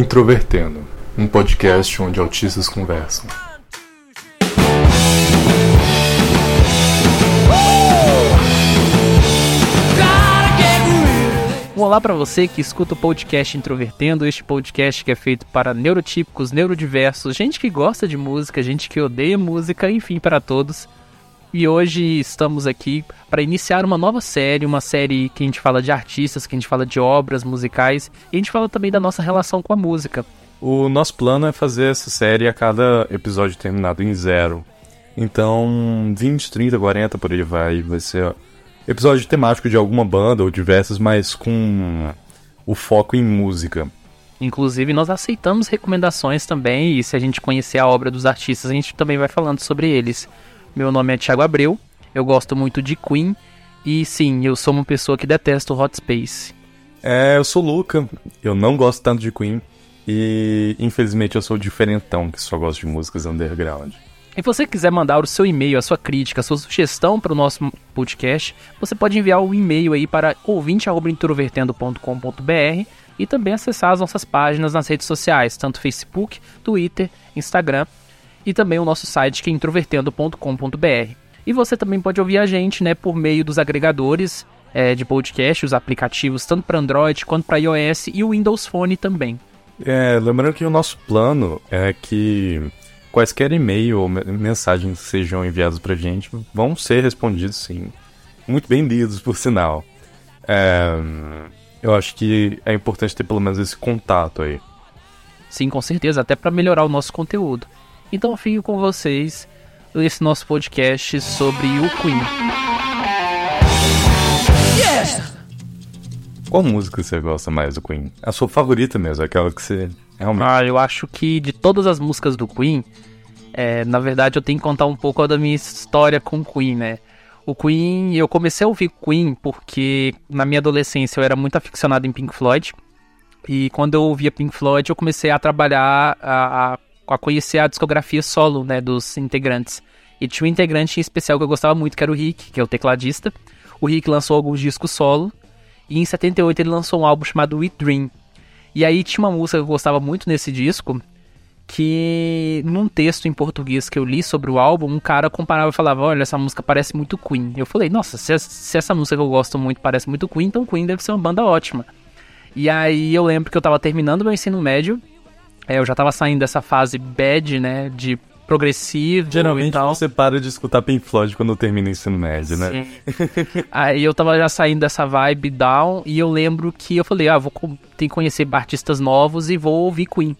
Introvertendo, um podcast onde autistas conversam. Olá para você que escuta o podcast Introvertendo, este podcast que é feito para neurotípicos, neurodiversos, gente que gosta de música, gente que odeia música, enfim, para todos. E hoje estamos aqui para iniciar uma nova série, uma série que a gente fala de artistas, que a gente fala de obras musicais e a gente fala também da nossa relação com a música. O nosso plano é fazer essa série a cada episódio terminado em zero. Então, 20, 30, 40 por aí vai. Vai ser episódio temático de alguma banda ou diversas, mas com o foco em música. Inclusive, nós aceitamos recomendações também, e se a gente conhecer a obra dos artistas, a gente também vai falando sobre eles. Meu nome é Thiago Abreu, eu gosto muito de Queen, e sim, eu sou uma pessoa que detesta o Hot Space. É, eu sou Luca, eu não gosto tanto de Queen, e infelizmente eu sou diferentão que só gosta de músicas underground. E se você quiser mandar o seu e-mail, a sua crítica, a sua sugestão para o nosso podcast, você pode enviar o um e-mail aí para ouvinte@introvertendo.com.br e também acessar as nossas páginas nas redes sociais, tanto Facebook, Twitter, Instagram e também o nosso site que é introvertendo.com.br. E você também pode ouvir a gente, né, por meio dos agregadores é, de podcast, os aplicativos tanto para Android quanto para iOS e o Windows Phone também. É, lembrando que o nosso plano é que quaisquer e-mail ou mensagens que sejam enviados pra gente vão ser respondidos sim. Muito bem lidos, por sinal. É, eu acho que é importante ter pelo menos esse contato aí. Sim, com certeza, até para melhorar o nosso conteúdo. Então fico com vocês esse nosso podcast sobre o Queen. Yes! Qual música você gosta mais do Queen? A sua favorita mesmo, aquela que você realmente. Ah, eu acho que de todas as músicas do Queen, é, na verdade eu tenho que contar um pouco da minha história com o Queen, né? O Queen, eu comecei a ouvir Queen porque na minha adolescência eu era muito aficionado em Pink Floyd. E quando eu ouvia Pink Floyd, eu comecei a trabalhar, a, a a conhecer a discografia solo, né, dos integrantes. E tinha um integrante em especial que eu gostava muito, que era o Rick, que é o tecladista. O Rick lançou alguns discos solo, e em 78 ele lançou um álbum chamado We Dream. E aí tinha uma música que eu gostava muito nesse disco, que num texto em português que eu li sobre o álbum, um cara comparava e falava: Olha, essa música parece muito Queen. Eu falei: Nossa, se, se essa música que eu gosto muito parece muito Queen, então Queen deve ser uma banda ótima. E aí eu lembro que eu tava terminando meu ensino médio é, eu já tava saindo dessa fase bad, né? De progressivo Geralmente e tal. você para de escutar Pink Floyd quando termina o ensino médio, né? Sim. Aí eu tava já saindo dessa vibe down e eu lembro que eu falei, ah, vou ter que conhecer artistas novos e vou ouvir Queen.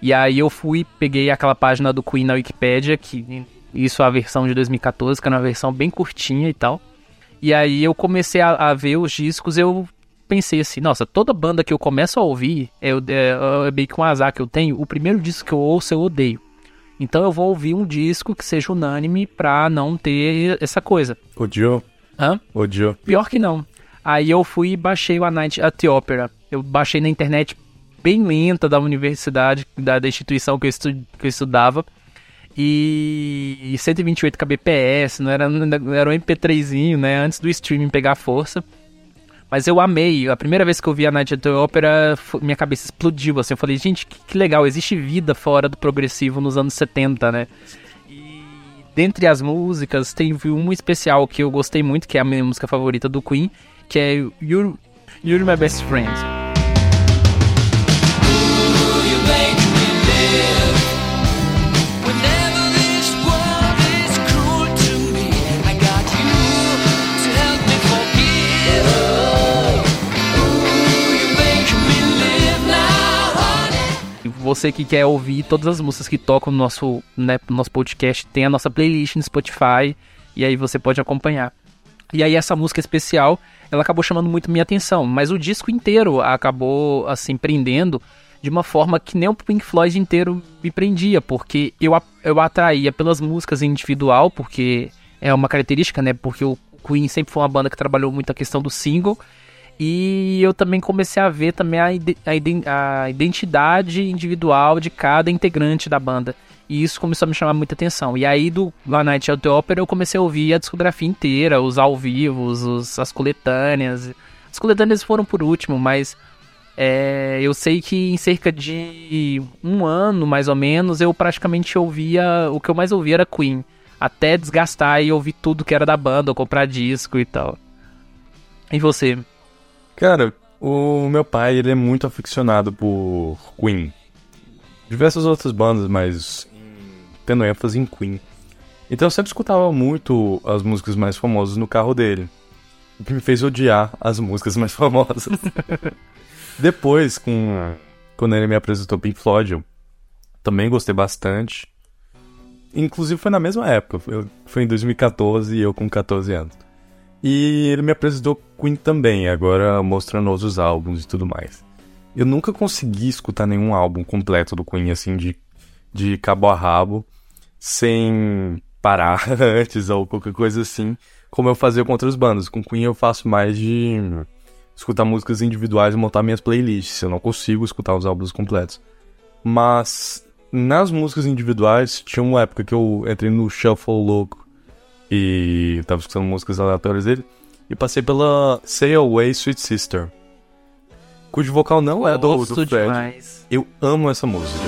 E aí eu fui, peguei aquela página do Queen na Wikipedia, que isso é a versão de 2014, que era uma versão bem curtinha e tal. E aí eu comecei a, a ver os discos, eu pensei assim, nossa, toda banda que eu começo a ouvir, é, é, é meio que um azar que eu tenho, o primeiro disco que eu ouço eu odeio. Então eu vou ouvir um disco que seja unânime pra não ter essa coisa. Odiou? Hã? Odiou? Pior que não. Aí eu fui e baixei o A Night at the Opera. Eu baixei na internet bem lenta da universidade, da, da instituição que eu, estu, que eu estudava. E, e 128 kbps, não era, não era um MP3zinho, né? Antes do streaming pegar força. Mas eu amei. A primeira vez que eu vi a Night at the Opera, minha cabeça explodiu. Assim, eu falei, gente, que, que legal, existe vida fora do progressivo nos anos 70, né? E dentre as músicas, tem uma especial que eu gostei muito, que é a minha música favorita do Queen, que é You're, You're My Best Friend. Você que quer ouvir todas as músicas que tocam no nosso, né, no nosso podcast, tem a nossa playlist no Spotify e aí você pode acompanhar. E aí essa música especial, ela acabou chamando muito minha atenção, mas o disco inteiro acabou assim prendendo de uma forma que nem o Pink Floyd inteiro me prendia, porque eu, eu atraía pelas músicas individual, porque é uma característica, né? Porque o Queen sempre foi uma banda que trabalhou muito a questão do single e eu também comecei a ver também a, a, a identidade individual de cada integrante da banda. E isso começou a me chamar muita atenção. E aí do La Night at the Opera eu comecei a ouvir a discografia inteira, os ao vivo, os, as coletâneas. As coletâneas foram por último, mas É, eu sei que em cerca de um ano, mais ou menos, eu praticamente ouvia. O que eu mais ouvia era Queen. Até desgastar e ouvir tudo que era da banda, ou comprar disco e tal. E você? Cara, o meu pai, ele é muito aficionado por Queen. Diversas outras bandas, mas tendo ênfase em Queen. Então eu sempre escutava muito as músicas mais famosas no carro dele. O que me fez odiar as músicas mais famosas. Depois, com quando ele me apresentou Pink Floyd, eu também gostei bastante. Inclusive foi na mesma época, foi em 2014 e eu com 14 anos. E ele me apresentou Queen também, agora mostrando outros álbuns e tudo mais. Eu nunca consegui escutar nenhum álbum completo do Queen, assim, de, de cabo a rabo, sem parar antes ou qualquer coisa assim, como eu fazia com outras bandas. Com Queen eu faço mais de escutar músicas individuais e montar minhas playlists. Eu não consigo escutar os álbuns completos. Mas nas músicas individuais, tinha uma época que eu entrei no Shuffle louco e tava escutando músicas aleatórias dele. E passei pela Say Away Sweet Sister. Cujo vocal não é do, do Fred. Demais. Eu amo essa música.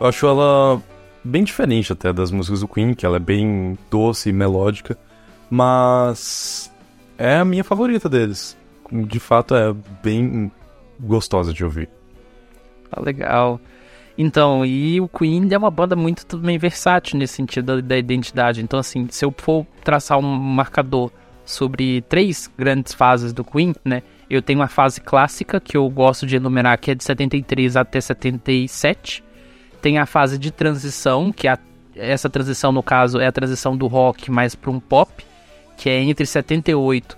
Eu acho ela bem diferente até das músicas do Queen, que ela é bem doce e melódica, mas é a minha favorita deles. De fato é bem gostosa de ouvir. Tá legal. Então, e o Queen é uma banda muito também versátil nesse sentido da, da identidade. Então, assim, se eu for traçar um marcador sobre três grandes fases do Queen, né? Eu tenho uma fase clássica que eu gosto de enumerar, que é de 73 até 77 tem a fase de transição, que é a, essa transição, no caso, é a transição do rock mais para um pop, que é entre 78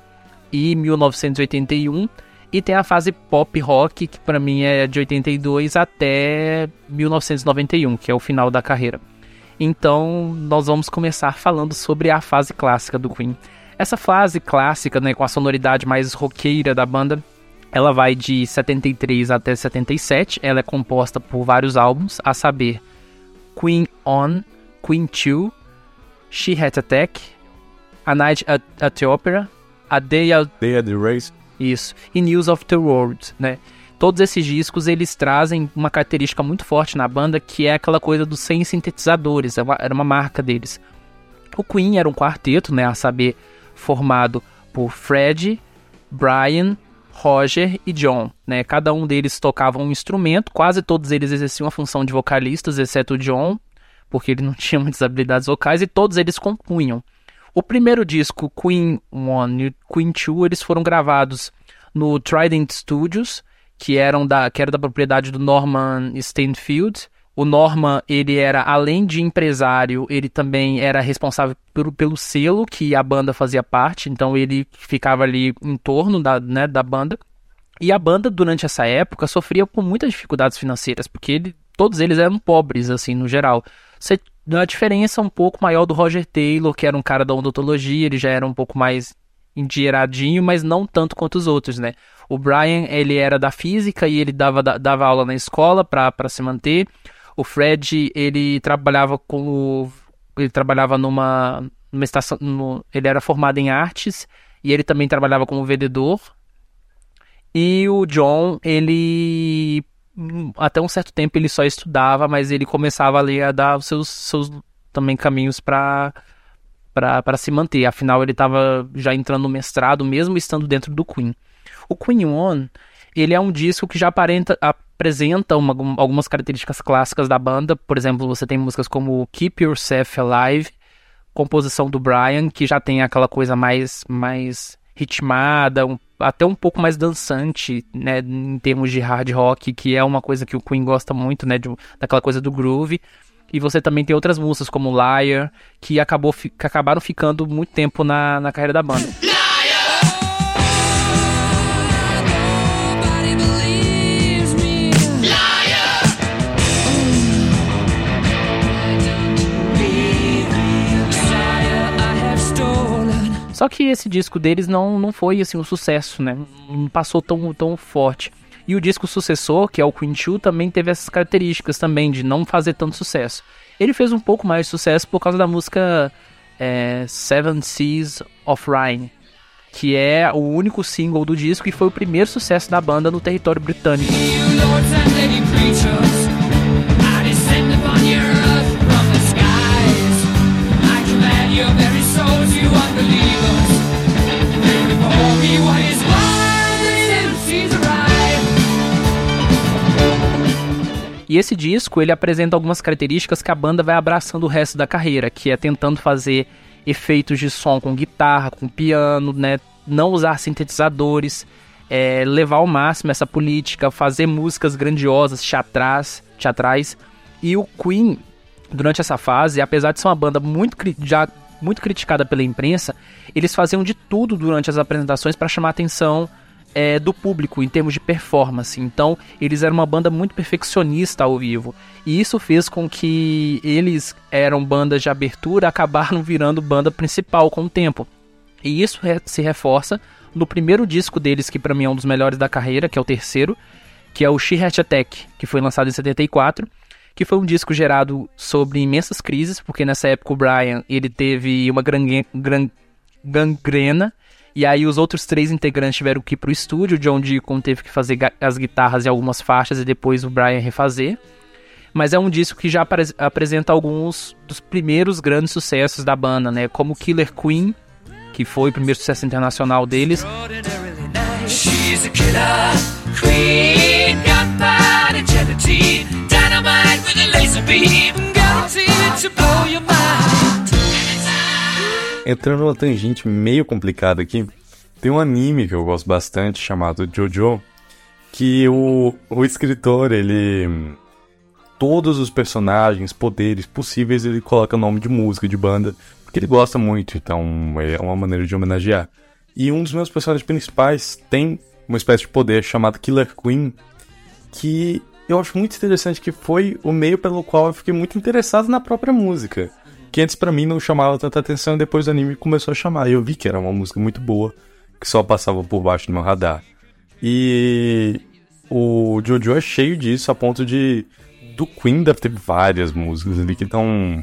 e 1981. E tem a fase pop rock, que para mim é de 82 até 1991, que é o final da carreira. Então, nós vamos começar falando sobre a fase clássica do Queen. Essa fase clássica, né, com a sonoridade mais roqueira da banda, ela vai de 73 até 77. Ela é composta por vários álbuns, a saber, Queen On, Queen 2, She Had Attack, A Night at, at the Opera, A Day, at, Day at the Race. Isso. E News of the World, né? Todos esses discos eles trazem uma característica muito forte na banda que é aquela coisa dos 100 sintetizadores, é era uma marca deles. O Queen era um quarteto, né, a saber, formado por Fred, Brian, Roger e John, né? Cada um deles tocava um instrumento, quase todos eles exerciam a função de vocalistas, exceto o John, porque ele não tinha muitas habilidades vocais, e todos eles compunham. O primeiro disco, Queen 1 e Queen 2, eles foram gravados no Trident Studios, que, eram da, que era da propriedade do Norman Stanfield, o Norman, ele era, além de empresário, ele também era responsável pelo, pelo selo que a banda fazia parte, então ele ficava ali em torno da, né, da banda. E a banda, durante essa época, sofria com muitas dificuldades financeiras, porque ele, todos eles eram pobres, assim, no geral. Você, a diferença um pouco maior do Roger Taylor, que era um cara da odontologia, ele já era um pouco mais endinheiradinho, mas não tanto quanto os outros, né? O Brian, ele era da física e ele dava, dava aula na escola para se manter. O Fred, ele trabalhava com ele trabalhava numa, numa estação, no, ele era formado em artes e ele também trabalhava como vendedor. E o John, ele até um certo tempo ele só estudava, mas ele começava ali a dar os seus, seus também caminhos para para se manter. Afinal, ele estava já entrando no mestrado, mesmo estando dentro do Queen. O Queen One, ele é um disco que já aparenta, apresenta uma, algumas características clássicas da banda. Por exemplo, você tem músicas como Keep Yourself Alive, composição do Brian, que já tem aquela coisa mais, mais ritmada, um, até um pouco mais dançante, né, em termos de hard rock, que é uma coisa que o Queen gosta muito, né, de, daquela coisa do groove. E você também tem outras músicas como Liar, que, acabou, que acabaram ficando muito tempo na, na carreira da banda. Só que esse disco deles não, não foi assim um sucesso, né? Não passou tão, tão forte. E o disco sucessor, que é o Queen 2, também teve essas características também de não fazer tanto sucesso. Ele fez um pouco mais de sucesso por causa da música é, Seven Seas of Rhine, que é o único single do disco e foi o primeiro sucesso da banda no território britânico. E esse disco, ele apresenta algumas características que a banda vai abraçando o resto da carreira, que é tentando fazer efeitos de som com guitarra, com piano, né? Não usar sintetizadores, é, levar ao máximo essa política, fazer músicas grandiosas, teatrais, teatrais. E o Queen, durante essa fase, apesar de ser uma banda muito já muito criticada pela imprensa, eles faziam de tudo durante as apresentações para chamar atenção é, do público em termos de performance. Então, eles eram uma banda muito perfeccionista ao vivo. E isso fez com que eles eram bandas de abertura, acabaram virando banda principal com o tempo. E isso se reforça no primeiro disco deles, que para mim é um dos melhores da carreira, que é o terceiro, que é o She Hat Attack, que foi lançado em 74, que foi um disco gerado sobre imensas crises, porque nessa época o Brian ele teve uma gangrena e aí os outros três integrantes tiveram que ir pro estúdio, o John Deacon teve que fazer as guitarras e algumas faixas e depois o Brian refazer. Mas é um disco que já apresenta alguns dos primeiros grandes sucessos da banda, né? Como Killer Queen, que foi o primeiro sucesso internacional deles. Entrando numa tangente meio complicada aqui, tem um anime que eu gosto bastante chamado Jojo, que o, o escritor, ele. Todos os personagens, poderes possíveis, ele coloca nome de música, de banda, porque ele gosta muito, então é uma maneira de homenagear. E um dos meus personagens principais tem uma espécie de poder chamado Killer Queen, que eu acho muito interessante, que foi o meio pelo qual eu fiquei muito interessado na própria música que antes para mim não chamava tanta atenção, e depois o anime começou a chamar. E eu vi que era uma música muito boa, que só passava por baixo do meu radar. E o Jojo é cheio disso, a ponto de. Do Queen deve ter várias músicas ali que estão.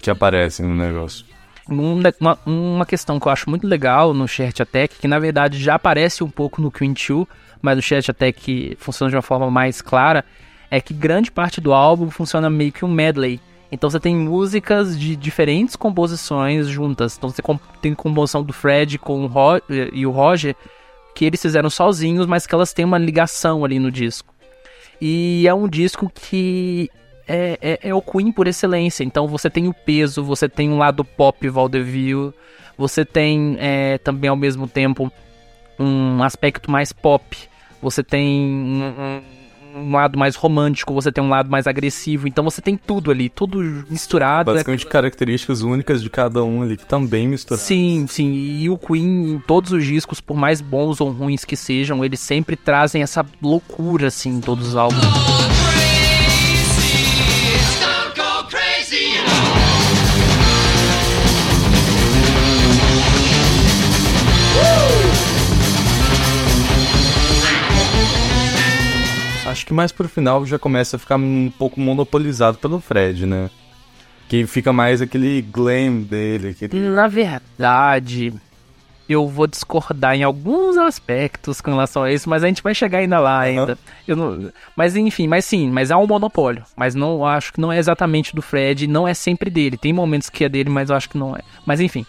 que aparecem no negócio. Uma, uma questão que eu acho muito legal no Shirt Attack, que na verdade já aparece um pouco no Queen 2, mas no Shirt Attack funciona de uma forma mais clara, é que grande parte do álbum funciona meio que um medley. Então você tem músicas de diferentes composições juntas. Então você tem composição do Fred com o Ro e o Roger que eles fizeram sozinhos, mas que elas têm uma ligação ali no disco. E é um disco que é, é, é, o Queen por excelência. Então você tem o peso, você tem um lado pop vaudeville, você tem é, também ao mesmo tempo um aspecto mais pop. Você tem um, um lado mais romântico, você tem um lado mais agressivo. Então você tem tudo ali, tudo misturado. Né? Basicamente é... características únicas de cada um ali que também misturadas. Sim, sim. E o Queen, em todos os discos, por mais bons ou ruins que sejam, eles sempre trazem essa loucura, assim, em todos os álbuns. Acho que mais pro final já começa a ficar um pouco monopolizado pelo Fred, né? Que fica mais aquele glam dele. Aquele... Na verdade, eu vou discordar em alguns aspectos com relação a isso, mas a gente vai chegar ainda lá ainda. Uhum. Eu não... Mas enfim, mas sim, mas há um monopólio. Mas não acho que não é exatamente do Fred, não é sempre dele. Tem momentos que é dele, mas eu acho que não é. Mas enfim,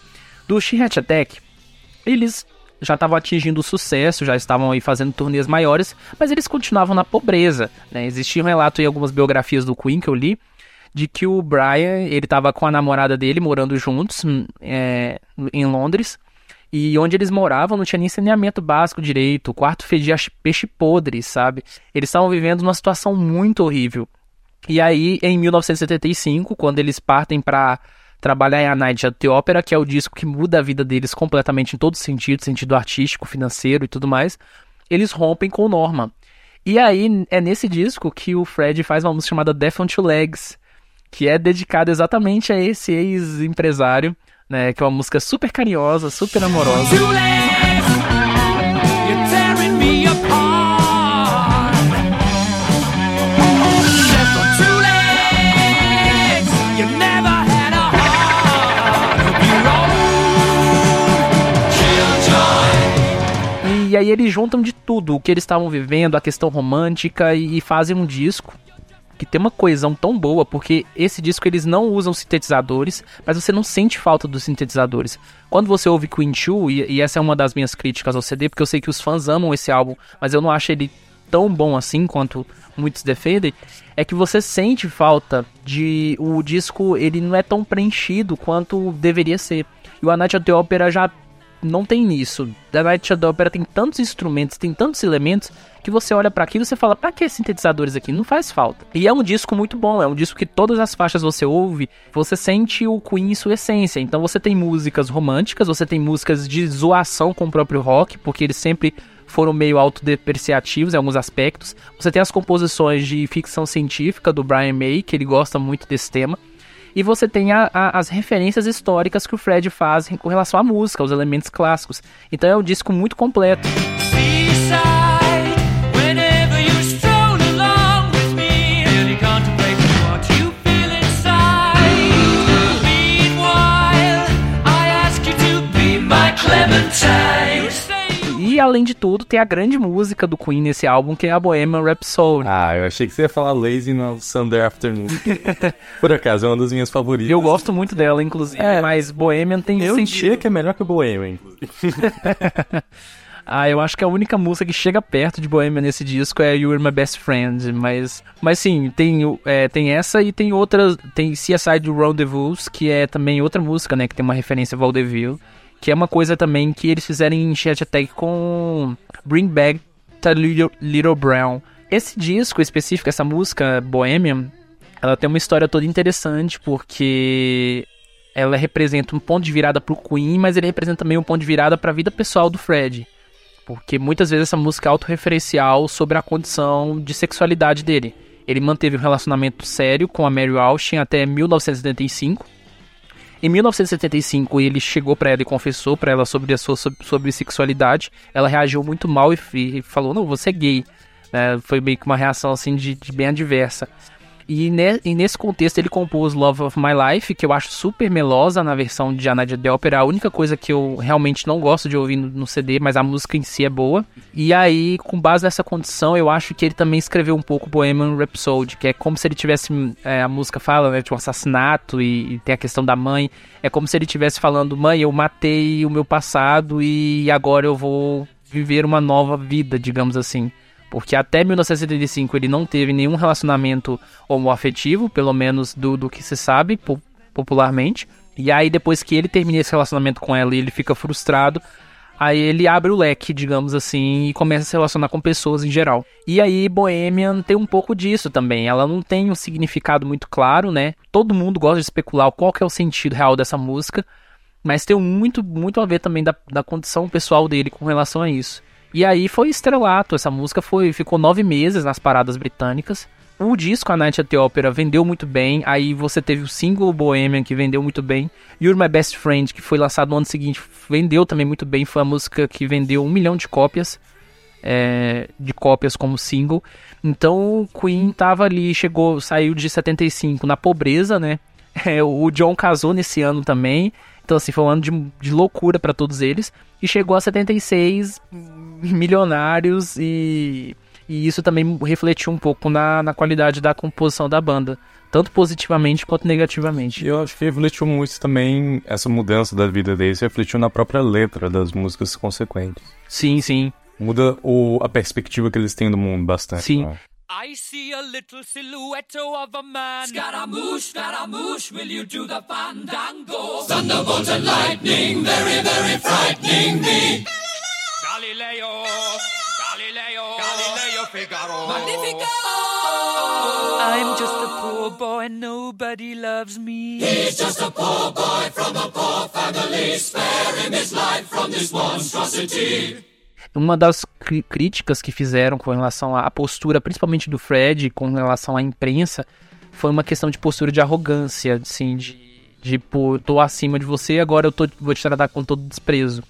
do She Attack, eles já estavam atingindo sucesso, já estavam aí fazendo turnês maiores, mas eles continuavam na pobreza. Né? Existia um relato em algumas biografias do Queen que eu li, de que o Brian, ele estava com a namorada dele morando juntos hum, é, em Londres, e onde eles moravam não tinha nem saneamento básico direito, o quarto fedia peixe podre, sabe? Eles estavam vivendo uma situação muito horrível. E aí, em 1975, quando eles partem para trabalhar em A Night at the Opera, que é o disco que muda a vida deles completamente em todo sentido, sentido artístico, financeiro e tudo mais, eles rompem com Norma. E aí é nesse disco que o Fred faz uma música chamada Death on Two Legs, que é dedicada exatamente a esse ex-empresário, né, que é uma música super carinhosa, super amorosa. Aí eles juntam de tudo, o que eles estavam vivendo, a questão romântica e, e fazem um disco que tem uma coesão tão boa, porque esse disco eles não usam sintetizadores, mas você não sente falta dos sintetizadores. Quando você ouve Queen 2, e, e essa é uma das minhas críticas ao CD, porque eu sei que os fãs amam esse álbum, mas eu não acho ele tão bom assim quanto muitos defendem, é que você sente falta de o disco, ele não é tão preenchido quanto deveria ser. E o A Night at the Opera já não tem isso. The Night the Opera tem tantos instrumentos, tem tantos elementos que você olha para aquilo e você fala, pra que sintetizadores aqui? Não faz falta. E é um disco muito bom, é um disco que todas as faixas você ouve, você sente o Queen em sua essência. Então você tem músicas românticas, você tem músicas de zoação com o próprio rock, porque eles sempre foram meio autodepreciativos em alguns aspectos. Você tem as composições de ficção científica do Brian May, que ele gosta muito desse tema. E você tem a, a, as referências históricas que o Fred faz com relação à música, os elementos clássicos. Então é um disco muito completo. E além de tudo, tem a grande música do Queen nesse álbum, que é a Bohemian Rhapsody. Ah, eu achei que você ia falar Lazy no Sunday Afternoon. Por acaso, é uma das minhas favoritas. Eu gosto muito dela, inclusive. É, mas Bohemian tem eu sentido. Eu que é melhor que Bohemian, inclusive. Ah, eu acho que a única música que chega perto de Bohemian nesse disco é You Were My Best Friend, mas, mas sim, tem, é, tem essa e tem outras, tem CSI do Rendezvous, que é também outra música, né, que tem uma referência a Vaudeville, que é uma coisa também que eles fizeram em Chat Attack com Bring Back the Little, Little Brown. Esse disco específico, essa música Bohemian, ela tem uma história toda interessante, porque ela representa um ponto de virada pro Queen, mas ele representa também um ponto de virada para a vida pessoal do Fred. Porque muitas vezes essa música é autorreferencial sobre a condição de sexualidade dele. Ele manteve um relacionamento sério com a Mary Austin até 1975. Em 1975, ele chegou para ela e confessou para ela sobre a sua sobre sexualidade. Ela reagiu muito mal e, e falou: "Não, você é gay". É, foi meio que uma reação assim de, de bem adversa. E, ne, e, nesse contexto ele compôs Love of My Life, que eu acho super melosa na versão de Anadia de Opera. A única coisa que eu realmente não gosto de ouvir no, no, CD, mas a música em si é boa. E aí, com base nessa condição, eu acho que ele também escreveu um pouco Bohemian Rhapsody, que é como se ele tivesse. É, a música fala né, de um assassinato e, e tem a questão da mãe. É como se ele estivesse falando: Mãe, eu matei o meu passado e agora eu vou viver uma nova vida, digamos assim porque até 1975 ele não teve nenhum relacionamento homoafetivo, pelo menos do, do que se sabe po popularmente. E aí depois que ele termina esse relacionamento com ela e ele fica frustrado, aí ele abre o leque, digamos assim, e começa a se relacionar com pessoas em geral. E aí Bohemian tem um pouco disso também. Ela não tem um significado muito claro, né? Todo mundo gosta de especular qual que é o sentido real dessa música, mas tem muito, muito a ver também da, da condição pessoal dele com relação a isso. E aí foi estrelato, essa música foi ficou nove meses nas paradas britânicas. O disco A Night at the Opera vendeu muito bem, aí você teve o single Bohemian que vendeu muito bem, You're My Best Friend que foi lançado no ano seguinte vendeu também muito bem, foi a música que vendeu um milhão de cópias, é, de cópias como single. Então Queen tava ali, chegou, saiu de 75 na pobreza, né? É, o John casou nesse ano também, então assim foi um ano de, de loucura para todos eles e chegou a 76 milionários e, e isso também refletiu um pouco na, na qualidade da composição da banda, tanto positivamente quanto negativamente. Eu acho que refletiu muito também essa mudança da vida deles, refletiu na própria letra das músicas consequentes. Sim, sim. Muda o, a perspectiva que eles têm do mundo bastante. Sim. Né? I see a little silhouette of a man. Scaramouche, Scaramouche, will you do the fandango? Thunderbolt and lightning, very, very frightening me. Galileo, Galileo, Galileo Figaro. Magnifico! I'm just a poor boy, nobody loves me. He's just a poor boy from a poor family. Spare him his life from this monstrosity. Uma das críticas que fizeram com relação à postura, principalmente do Fred, com relação à imprensa, foi uma questão de postura de arrogância, assim, de, de pô, tô acima de você, agora eu tô, vou te tratar com todo desprezo.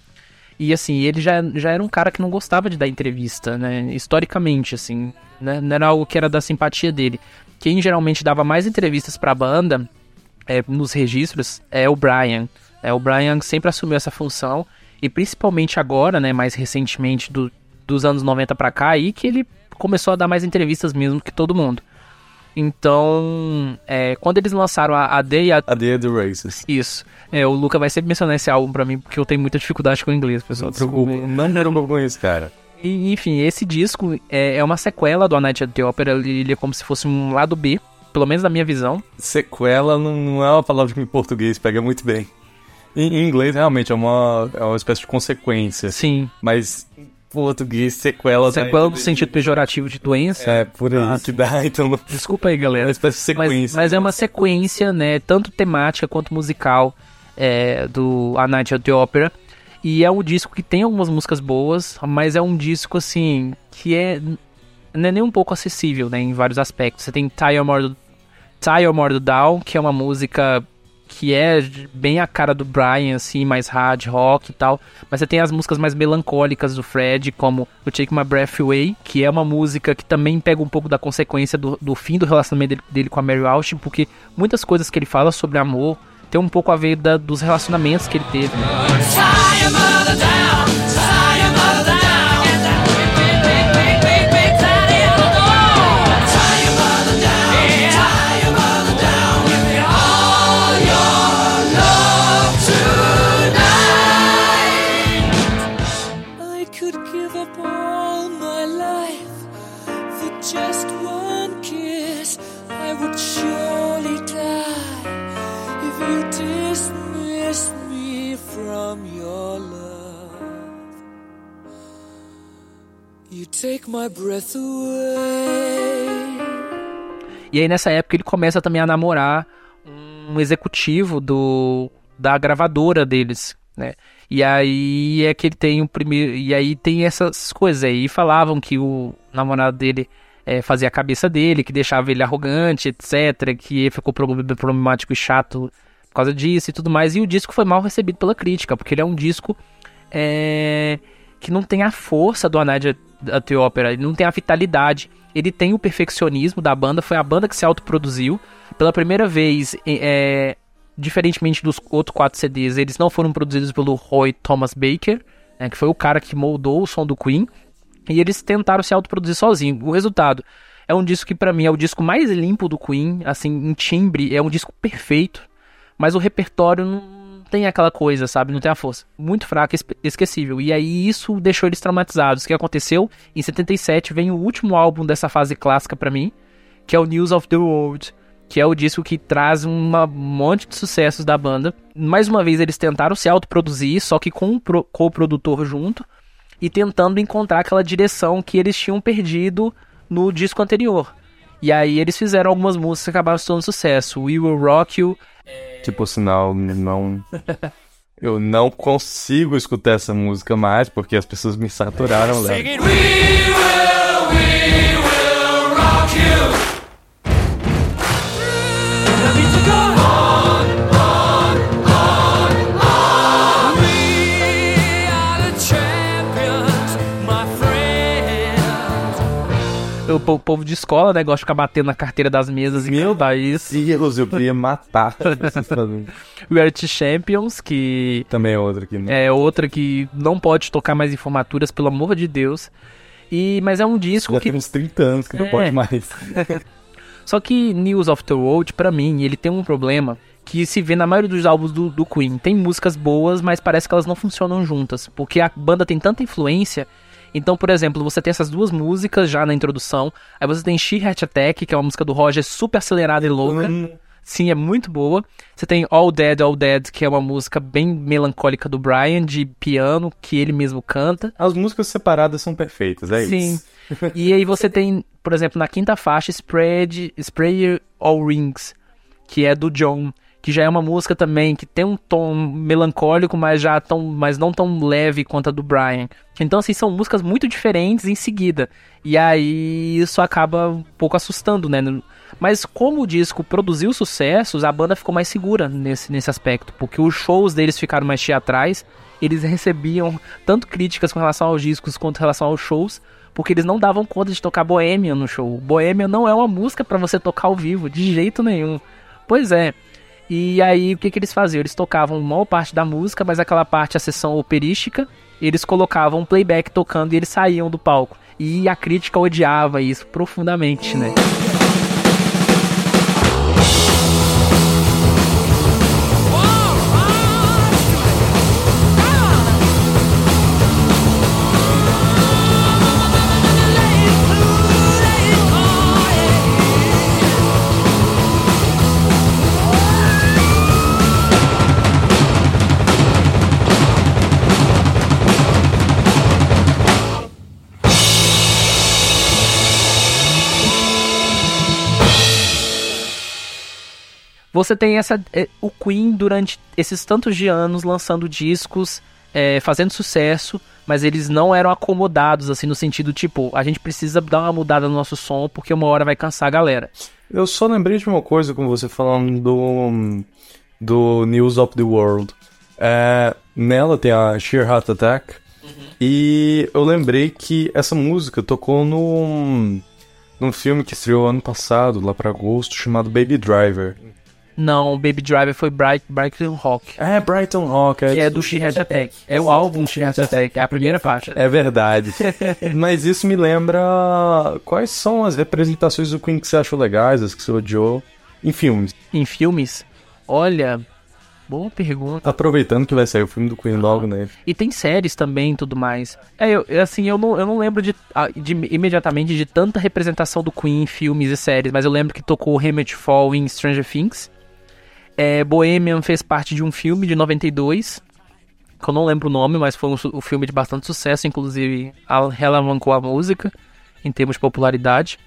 E assim, ele já, já era um cara que não gostava de dar entrevista, né? Historicamente, assim, né? Não era algo que era da simpatia dele. Quem geralmente dava mais entrevistas pra banda, é, nos registros, é o Brian. É, o Brian sempre assumiu essa função. E principalmente agora, né, mais recentemente, do, dos anos 90 pra cá aí que ele começou a dar mais entrevistas mesmo que todo mundo. Então, é, quando eles lançaram a, a Day, a, A Day of the Races. isso. É, o Luca vai sempre mencionar esse álbum pra mim, porque eu tenho muita dificuldade com o inglês, pessoal. Desculpa, não era um pouco com isso, cara. E, enfim, esse disco é, é uma sequela do A Night at the Opera, ele, é como se fosse um lado B, pelo menos na minha visão. Sequela não, não é uma palavra que em português pega muito bem. Em, em inglês, realmente, é uma, é uma espécie de consequência. Sim, Mas português, sequela... tá sequela no sentido pejorativo de doença. É, por aí que dá, então não- Desculpa aí, é galera. uma espécie de Mas, sequência. mas é uma sequência, né? Tanto temática quanto musical é, do A Night at the Opera. E é um disco que tem algumas músicas boas, mas é um disco, assim, que é. Não é nem um pouco acessível, né? Em vários aspectos. Você tem Tie Your More Down, que é uma música que é bem a cara do Brian, assim, mais hard rock e tal. Mas você tem as músicas mais melancólicas do Fred, como o Take My Breath Away, que é uma música que também pega um pouco da consequência do, do fim do relacionamento dele, dele com a Mary Austin, porque muitas coisas que ele fala sobre amor tem um pouco a ver da- dos relacionamentos que ele teve. né? Take my breath away. E aí nessa época ele começa também a namorar um executivo do da gravadora deles, né? E aí é que ele tem o primeiro e aí tem essas coisas aí falavam que o namorado dele eh, fazia a cabeça dele, que deixava ele arrogante, etc, que ficou problem- problemático e chato por causa disso e tudo mais. E o disco foi mal recebido pela crítica, porque ele é um disco é, que não tem a força do Anadia da The Opera, ele não tem a vitalidade, ele tem o perfeccionismo da banda, foi a banda que se autoproduziu. Pela primeira vez, é, diferentemente dos outros quatro CDs, eles não foram produzidos pelo Roy Thomas Baker, né, que foi o cara que moldou o som do Queen, e eles tentaram se autoproduzir sozinho. O resultado é um disco que pra mim é o disco mais limpo do Queen, assim, em timbre, é um disco perfeito, mas o repertório não tem aquela coisa, sabe? Não tem a força. Muito espe- esquecível. E aí isso deixou eles traumatizados. O que aconteceu? Em 77 vem o último álbum dessa fase clássica pra mim, que é o News of the World, que é o disco que traz um monte de sucessos da banda. Mais uma vez eles tentaram se autoproduzir, só que com o pro- com o produtor junto e tentando encontrar aquela direção que eles tinham perdido no disco anterior. E aí eles fizeram algumas músicas que acabaram se tornando sucesso. We Will Rock You, Tipo, sinal, não. Eu não consigo escutar essa música mais porque as pessoas me saturaram, it. We will, we will rock you. Friends. o po- povo de escola, né, gosta de ficar batendo na carteira das mesas e Meu cantar isso. Deus, eu queria matar. The Champions, que Também é outra aqui, né? é outra que não pode tocar mais em formaturas, pelo amor de Deus. E, mas é um disco Já que tem uns 30 anos que não É. pode mais. Só que News of the World, pra mim, ele tem um problema que se vê na maioria dos álbuns do, do Queen. Tem músicas boas, mas parece que elas não funcionam juntas. Porque a banda tem tanta influência. Então, por exemplo, você tem essas duas músicas já na introdução. Aí você tem She Heart Attack, que é uma música do Roger super acelerada e louca. Sim, é muito boa. Você tem All Dead, All Dead, que é uma música bem melancólica do Brian, de piano, que ele mesmo canta. As músicas separadas são perfeitas, é Sim. isso. E aí você tem, por exemplo, na quinta faixa, Spread, Spray All Rings, que é do John, que já é uma música também que tem um tom melancólico, mas já tão, mas não tão leve quanto a do Brian. Então assim, são músicas muito diferentes em seguida. E aí isso acaba um pouco assustando, né? Mas como o disco produziu sucessos, a banda ficou mais segura nesse, nesse aspecto, porque os shows deles ficaram mais teatrais, eles recebiam tanto críticas com relação aos discos quanto com relação aos shows, porque eles não davam conta de tocar Bohemian no show. Bohemian não é uma música pra você tocar ao vivo, de jeito nenhum. Pois é. E aí, o que, que eles faziam? Eles tocavam maior parte da música, mas aquela parte, a sessão operística, eles colocavam um playback tocando e eles saíam do palco. E a crítica odiava isso profundamente, né? Você tem essa é, o Queen durante esses tantos de anos lançando discos, é, fazendo sucesso, mas eles não eram acomodados assim no sentido tipo, a gente precisa dar uma mudada no nosso som porque uma hora vai cansar a galera. Eu só lembrei de uma coisa com você falando do do News of the World. É, nela tem a Sheer Heart Attack. E eu lembrei que essa música tocou num, num filme que estreou ano passado, lá pra agosto, chamado Baby Driver. Não, Baby Driver foi Bright, Brighton Rock. É, Brighton Rock. Que é do She Has Attack. É o álbum She Has Attack, é a primeira faixa. É verdade. Mas isso me lembra quais são as representações do Queen que você achou legais, as que você odiou em filmes. Em filmes? Olha, boa pergunta. Aproveitando que vai sair o filme do Queen logo, né? E tem séries também e tudo mais. É, eu, assim, eu não, eu não lembro de, de, imediatamente de tanta representação do Queen em filmes e séries, mas eu lembro que tocou Hamlet Fall em Stranger Things. É, Bohemian fez parte de um filme de 92, que eu não lembro o nome, mas foi um, um filme de bastante sucesso, inclusive alavancou a música em termos de popularidade.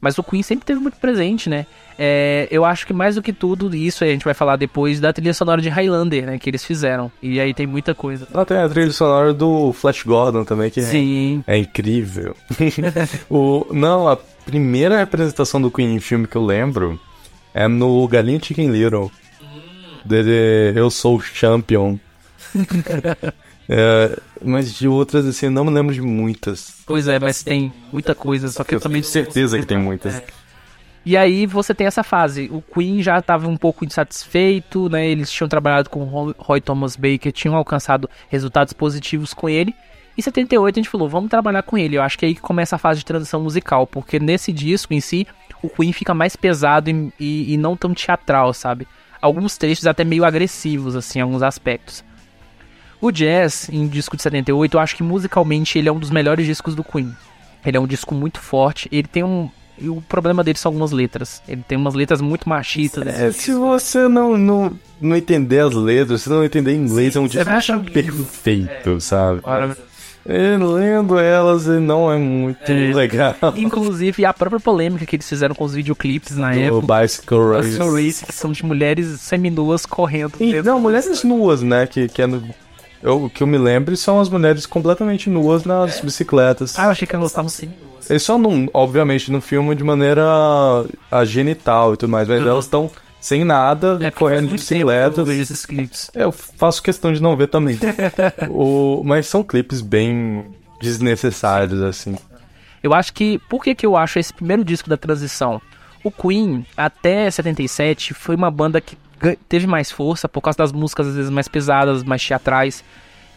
Mas o Queen sempre teve muito presente, né? É, eu acho que mais do que tudo, isso a gente vai falar depois da trilha sonora de Highlander, né? Que eles fizeram. E aí tem muita coisa. Ah, tem a trilha sonora do Flash Gordon também, que Sim. É, é incrível. o, não, a primeira representação do Queen em filme que eu lembro é no Galinha Chicken Little dele Eu Sou Champion. é, mas de outras, assim, não me lembro de muitas. Pois é, mas tem muita coisa, só que eu, eu também... tenho certeza que tem muitas. É. E aí você tem essa fase. O Queen já estava um pouco insatisfeito, né? Eles tinham trabalhado com o Roy Thomas Baker, tinham alcançado resultados positivos com ele. Em 78 a gente falou, vamos trabalhar com ele. Eu acho que é aí que começa a fase de transição musical, porque nesse disco em si, o Queen fica mais pesado e, e, e não tão teatral, sabe? Alguns trechos até meio agressivos, assim, em alguns aspectos. O Jazz, em disco de 78, eu acho que musicalmente ele é um dos melhores discos do Queen. Ele é um disco muito forte, ele tem um... E o problema dele são algumas letras. Ele tem umas letras muito machistas. É, se você não, não, não entender as letras, se não entender inglês, é um disco perfeito, é. sabe? Maravilhoso. E lendo elas não é muito é. legal. Inclusive, a própria polêmica que eles fizeram com os videoclipes na Do época. Bicycle Race. Bicycle Race, que são de mulheres seminuas correndo. E, não, mulheres nuas, né? Que, que é no, eu, que eu me lembro são as mulheres completamente nuas nas é. bicicletas. Ah, eu achei que elas estavam seminuas. Eles só não, obviamente, no filme de maneira a genital e tudo mais, mas uhum. elas estão sem nada, é, correndo. Eu vejo esses clipes. É, eu faço questão de não ver também. o, mas são clipes bem desnecessários, assim. Eu acho que. Por que, que eu acho esse primeiro disco da transição? O Queen, até 77, foi uma banda que teve mais força por causa das músicas às vezes mais pesadas, mais teatrais.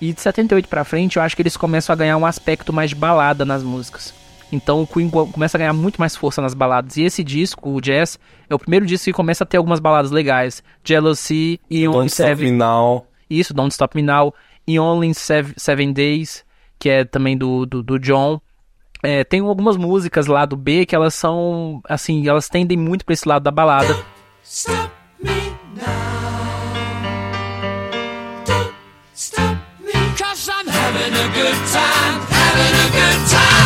E de 78 para frente, eu acho que eles começam a ganhar um aspecto mais de balada nas músicas. Então o Queen começa a ganhar muito mais força nas baladas. E esse disco, o Jazz, é o primeiro disco que começa a ter algumas baladas legais. Jealousy e Only Seven... Me Now. Isso, Don't Stop Me Now. E Only Seven, Seven Days, que é também do, do, do John. É, tem algumas músicas lá do B que elas são, assim, elas tendem muito para esse lado da balada. Stop me now. Don't stop me. Cause I'm having a good time, having a good time.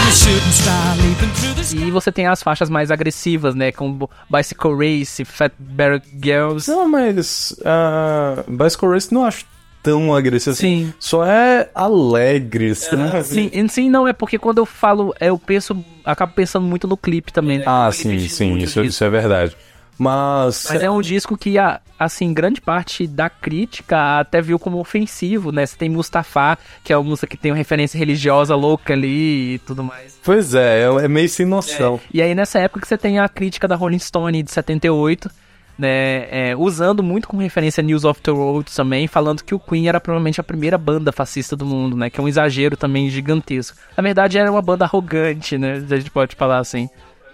E você tem as faixas mais agressivas, né? Com Bicycle Race, Fat Bear Girls. Não, mas uh, Bicycle Race não acho tão agressivo assim. Sim. Só é alegre. É, sim, sim, não, é porque quando eu falo, eu penso, acabo pensando muito no clipe também. Ah, sim, sim, isso, isso é verdade. Mas... Mas é um disco que, assim, grande parte da crítica até viu como ofensivo, né? Você tem Mustafa, que é uma música que tem uma referência religiosa louca ali e tudo mais. Pois é, é, é meio sem noção. É. E aí nessa época que você tem a crítica da Rolling Stone de 78, né, é, usando muito como referência News of the World também, falando que o Queen era provavelmente a primeira banda fascista do mundo, né, que é um exagero também gigantesco. Na verdade era uma banda arrogante, né, a gente pode falar assim.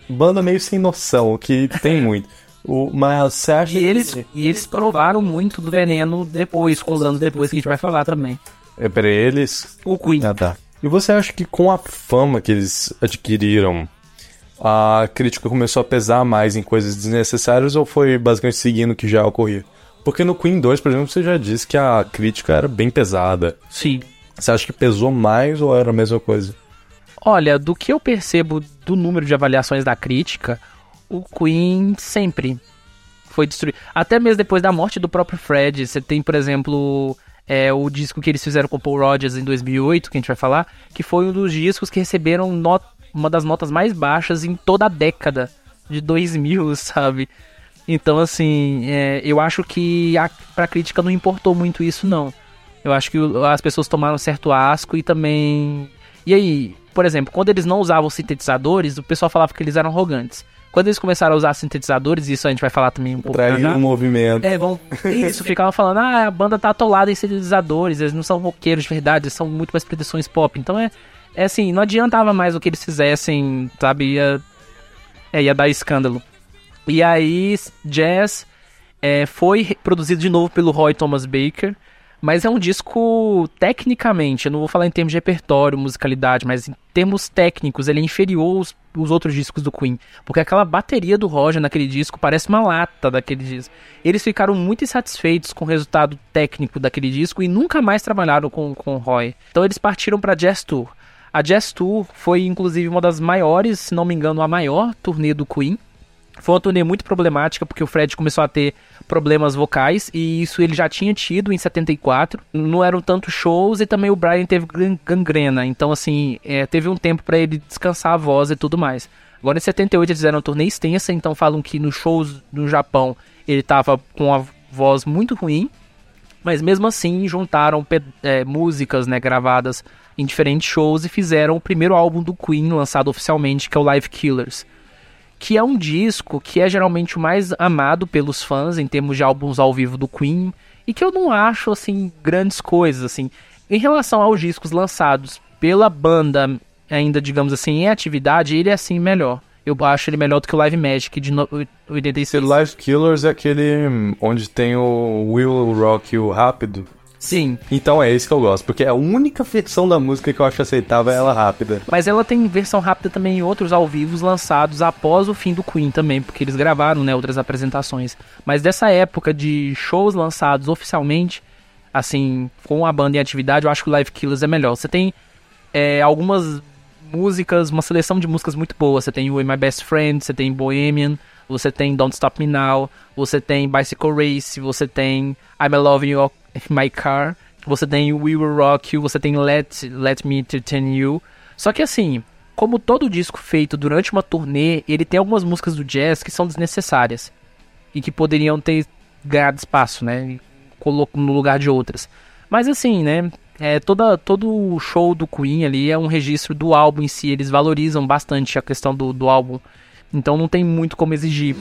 Banda meio sem noção, que tem muito. O, mas você acha E eles, e eles provaram muito do veneno depois, com os anos depois, que a gente vai falar também. É pra eles. O Queen. Ah, tá. E você acha que com a fama que eles adquiriram, a crítica começou a pesar mais em coisas desnecessárias ou foi basicamente seguindo o que já ocorria? Porque no Queen 2, por exemplo, você já disse que a crítica era bem pesada. Sim. Você acha que pesou mais ou era a mesma coisa? Olha, do que eu percebo do número de avaliações da crítica, o Queen sempre foi destruído. Até mesmo depois da morte do próprio Fred, você tem, por exemplo, é, o disco que eles fizeram com Paul Rogers em 2008, que a gente vai falar, que foi um dos discos que receberam uma das notas mais baixas em toda a década de 2000, sabe? Então, assim, é, eu acho que a, pra crítica não importou muito isso, não. Eu acho que as pessoas tomaram certo asco e também. E aí, por exemplo, quando eles não usavam sintetizadores, o pessoal falava que eles eram arrogantes. Quando eles começaram a usar sintetizadores, isso a gente vai falar também um pouco Trair já. o movimento. É, vão. Isso, ficavam falando, ah, a banda tá atolada em sintetizadores, eles não são roqueiros de verdade, eles são muito mais produções pop. Então é, é assim, não adiantava mais o que eles fizessem, sabe? Ia, é, ia dar escândalo. E aí, Jazz é, foi produzido de novo pelo Roy Thomas Baker. Mas é um disco, tecnicamente, eu não vou falar em termos de repertório, musicalidade, mas em termos técnicos, ele é inferior aos, aos outros discos do Queen. Porque aquela bateria do Roger naquele disco parece uma lata daquele disco. Eles ficaram muito insatisfeitos com o resultado técnico daquele disco e nunca mais trabalharam com, com o Roy. Então eles partiram para Jazz Tour. A Jazz Tour foi, inclusive, uma das maiores, se não me engano, a maior turnê do Queen. Foi uma turnê muito problemática porque o Fred começou a ter problemas vocais e isso ele já tinha tido em 74. Não eram tantos shows e também o Brian teve gan- gangrena. Então, assim, é, teve um tempo pra ele descansar a voz e tudo mais. Agora em 78 eles fizeram uma turnê extensa, então falam que nos shows no Japão ele tava com a voz muito ruim. Mas mesmo assim juntaram é, músicas né, gravadas em diferentes shows e fizeram o primeiro álbum do Queen lançado oficialmente, que é o Live Killers que é um disco que é geralmente o mais amado pelos fãs em termos de álbuns ao vivo do Queen e que eu não acho assim grandes coisas assim. Em relação aos discos lançados pela banda ainda digamos assim em atividade, ele é assim melhor. Eu acho ele melhor do que o Live Magic de no- 86. Esse Live Killers é aquele hum, onde tem o Will Rock e o Rápido. Sim, Então é esse que eu gosto, porque a única versão da música que eu acho aceitável é ela rápida. mas ela tem versão rápida também em outros ao vivo lançados após o fim do Queen também, porque eles gravaram, né, outras apresentações. Mas dessa época de shows lançados oficialmente, assim, com a banda em atividade, eu acho que o Live Killers é melhor. Você tem é, algumas músicas, uma seleção de músicas muito boa. Você tem o My Best Friend, você tem Bohemian, você tem Don't Stop Me Now, você tem Bicycle Race, você tem I'm Loving You My Car, você tem We Will Rock You, você tem Let, Let Me Entertain You. Só que assim, como todo disco feito durante uma turnê, ele tem algumas músicas do jazz que são desnecessárias e que poderiam ter ganhado espaço, né? e colo- No lugar de outras. Mas assim, né? É, toda, todo o show do Queen ali é um registro do álbum em si. Eles valorizam bastante a questão do, do álbum. Então não tem muito como exigir.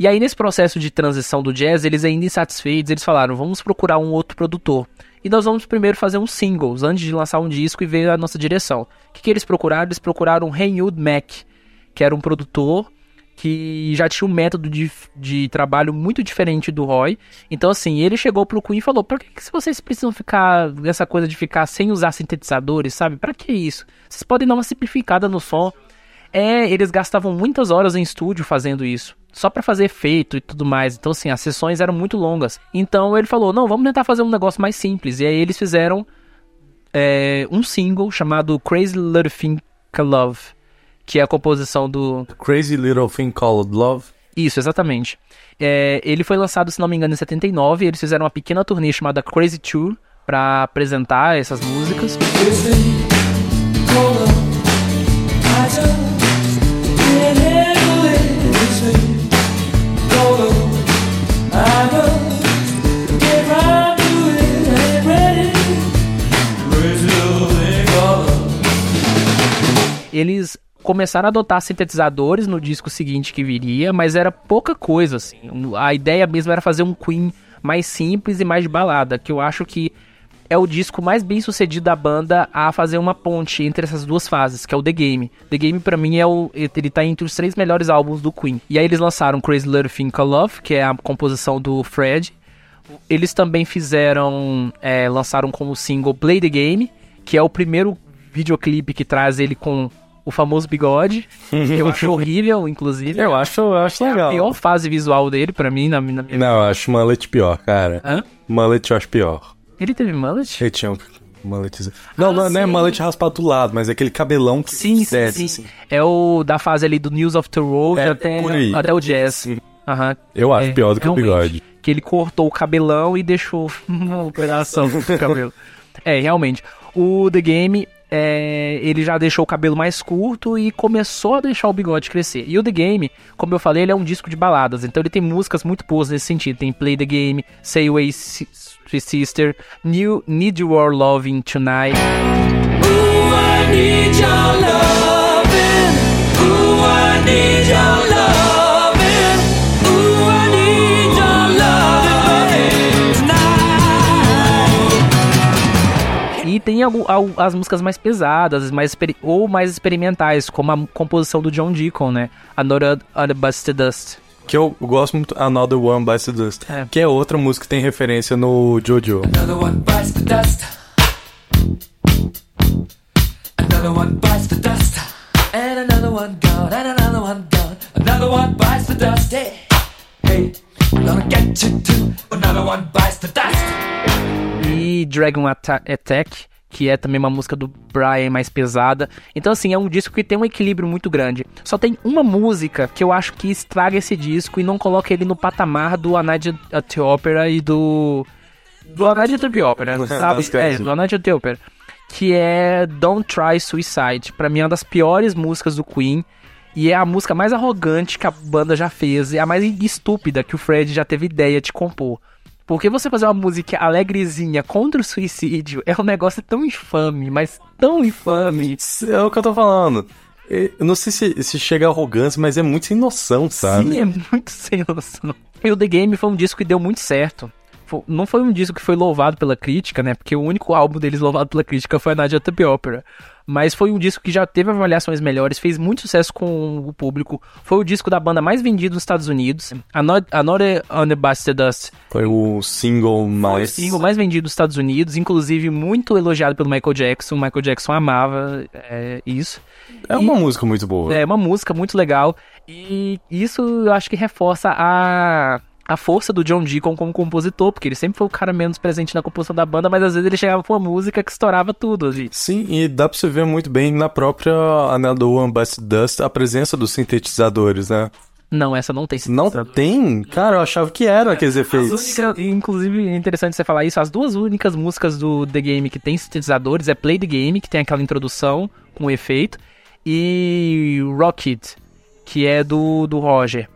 E aí, nesse processo de transição do jazz, eles ainda insatisfeitos, eles falaram: vamos procurar um outro produtor. E nós vamos primeiro fazer uns singles, antes de lançar um disco e ver a nossa direção. O que, que eles procuraram? Eles procuraram o Haywood Mack, que era um produtor que já tinha um método de, de trabalho muito diferente do Roy. Então, assim, ele chegou pro Queen e falou: Por que, que vocês precisam ficar nessa coisa de ficar sem usar sintetizadores, sabe? Pra que isso? Vocês podem dar uma simplificada no som. É, eles gastavam muitas horas em estúdio fazendo isso, só pra fazer efeito e tudo mais. Então, assim, as sessões eram muito longas. Então ele falou: não, vamos tentar fazer um negócio mais simples. E aí eles fizeram é, um single chamado Crazy Little Thing Called Love, que é a composição do. Crazy Little Thing Called Love. Isso, exatamente. É, ele foi lançado, se não me engano, em 79. E eles fizeram uma pequena turnê chamada Crazy Tour pra apresentar essas músicas. Listen, eles começaram a adotar sintetizadores no disco seguinte que viria, mas era pouca coisa, assim. A ideia mesmo era fazer um Queen mais simples e mais de balada, que eu acho que é o disco mais bem sucedido da banda a fazer uma ponte entre essas duas fases, que é o The Game. The Game para mim é o ele tá entre os três melhores álbuns do Queen. E aí eles lançaram Crazy Little Thing Love, que é a composição do Fred. Eles também fizeram é, lançaram como single Play the Game, que é o primeiro videoclipe que traz ele com o famoso bigode. eu acho horrível, inclusive. Eu acho, eu acho É a legal. pior fase visual dele, pra mim, na, na minha... Não, eu acho mullet pior, cara. Hã? Mullet eu acho pior. Ele teve mullet? Ele tinha um mullet... Não, não, não é sim. mullet raspado do lado, mas é aquele cabelão que Sim, sim, desce, sim. assim. É o da fase ali do News of the Road É, até, até o Jazz. Aham. Eu acho É, pior do que o bigode. Que ele cortou o cabelão e deixou uma operação no cabelo. É, realmente. O The Game, é, ele já deixou o cabelo mais curto e começou a deixar o bigode crescer. E o The Game, como eu falei, ele é um disco de baladas. Então ele tem músicas muito boas nesse sentido. Tem Play the Game, Say Away Sister, New, Need Your Loving Tonight. Ooh, tem algu- al- as músicas mais pesadas, mais ou mais experimentais, como a composição do John Deacon, né? Another Unbusted Dust. Que eu gosto muito, Another One Bites the Dust. É. Que é outra música que tem referência no Jojo. Another one bites the dust. Another one bites the dust. And another one gone. And another one gone. Another one bites the dust. Hey, hey, I'm gonna get you too. Another one bites the dust. E Dragon Atta- Attack, que é também uma música do Brian mais pesada. Então, assim, é um disco que tem um equilíbrio muito grande. Só tem uma música que eu acho que estraga esse disco e não coloca ele no patamar do A Night at the Opera e do. Do A Night at the Opera, sabe? É, do A Night at the Opera. Que é Don't Try Suicide. Pra mim é uma das piores músicas do Queen. E é a música mais arrogante que a banda já fez. É a mais estúpida que o Fred já teve ideia de compor. Porque você fazer uma música alegrezinha contra o suicídio é um negócio tão infame, mas tão infame. É o que eu tô falando. Eu não sei se, se chega a arrogância, mas é muito sem noção, sabe? Sim, é muito sem noção. E o The Game foi um disco que deu muito certo. Não foi um disco que foi louvado pela crítica, né? Porque o único álbum deles louvado pela crítica foi a Nadia the Opera. Mas foi um disco que já teve avaliações melhores, fez muito sucesso com o público. Foi o disco da banda mais vendido nos Estados Unidos. Another Another on the Busted Dust Foi o single Foi o mais. single mais vendido dos Estados Unidos, inclusive muito elogiado pelo Michael Jackson. O Michael Jackson amava é, isso. É uma música muito boa. É uma música muito legal. E isso eu acho que reforça a, a força do John Deacon como compositor, porque ele sempre foi o cara menos presente na composição da banda, mas às vezes ele chegava com uma música que estourava tudo. Assim. Sim, e dá pra você ver muito bem na própria Another One Bites Dust a presença dos sintetizadores, né? Não, essa não tem Não sintetizador. tem? Cara, eu achava que eram aqueles efeitos. Inclusive, é interessante você falar isso. As duas únicas músicas do The Game que tem sintetizadores é Play the Game, que tem aquela introdução com efeito, e Rocket, que é do, do Roger.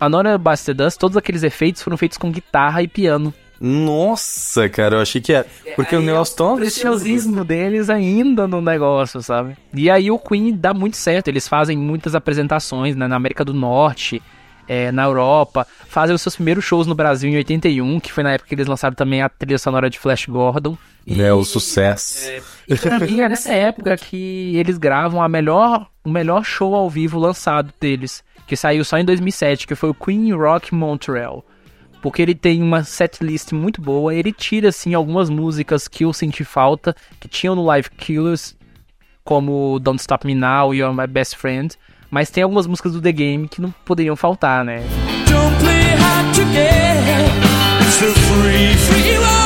A Nora Buster Dust, todos aqueles efeitos foram feitos com guitarra e piano. Nossa, cara, eu achei que era. Porque o negócio tão. O preciosismo deles ainda no negócio, sabe? E aí o Queen dá muito certo. Eles fazem muitas apresentações né, na América do Norte, é, na Europa. Fazem os seus primeiros shows no Brasil em 81, que foi na época que eles lançaram também a trilha sonora de Flash Gordon. É, o sucesso. E pra mim é nessa época que eles gravam a melhor, o melhor show ao vivo lançado deles, que saiu só em 2007, que foi o Queen Rock Montreal. Porque ele tem uma setlist muito boa, ele tira assim algumas músicas que eu senti falta, que tinham no Live Killers, como Don't Stop Me Now e You're My Best Friend, mas tem algumas músicas do The Game que não poderiam faltar, né? Don't play hard to get. It's free, free world.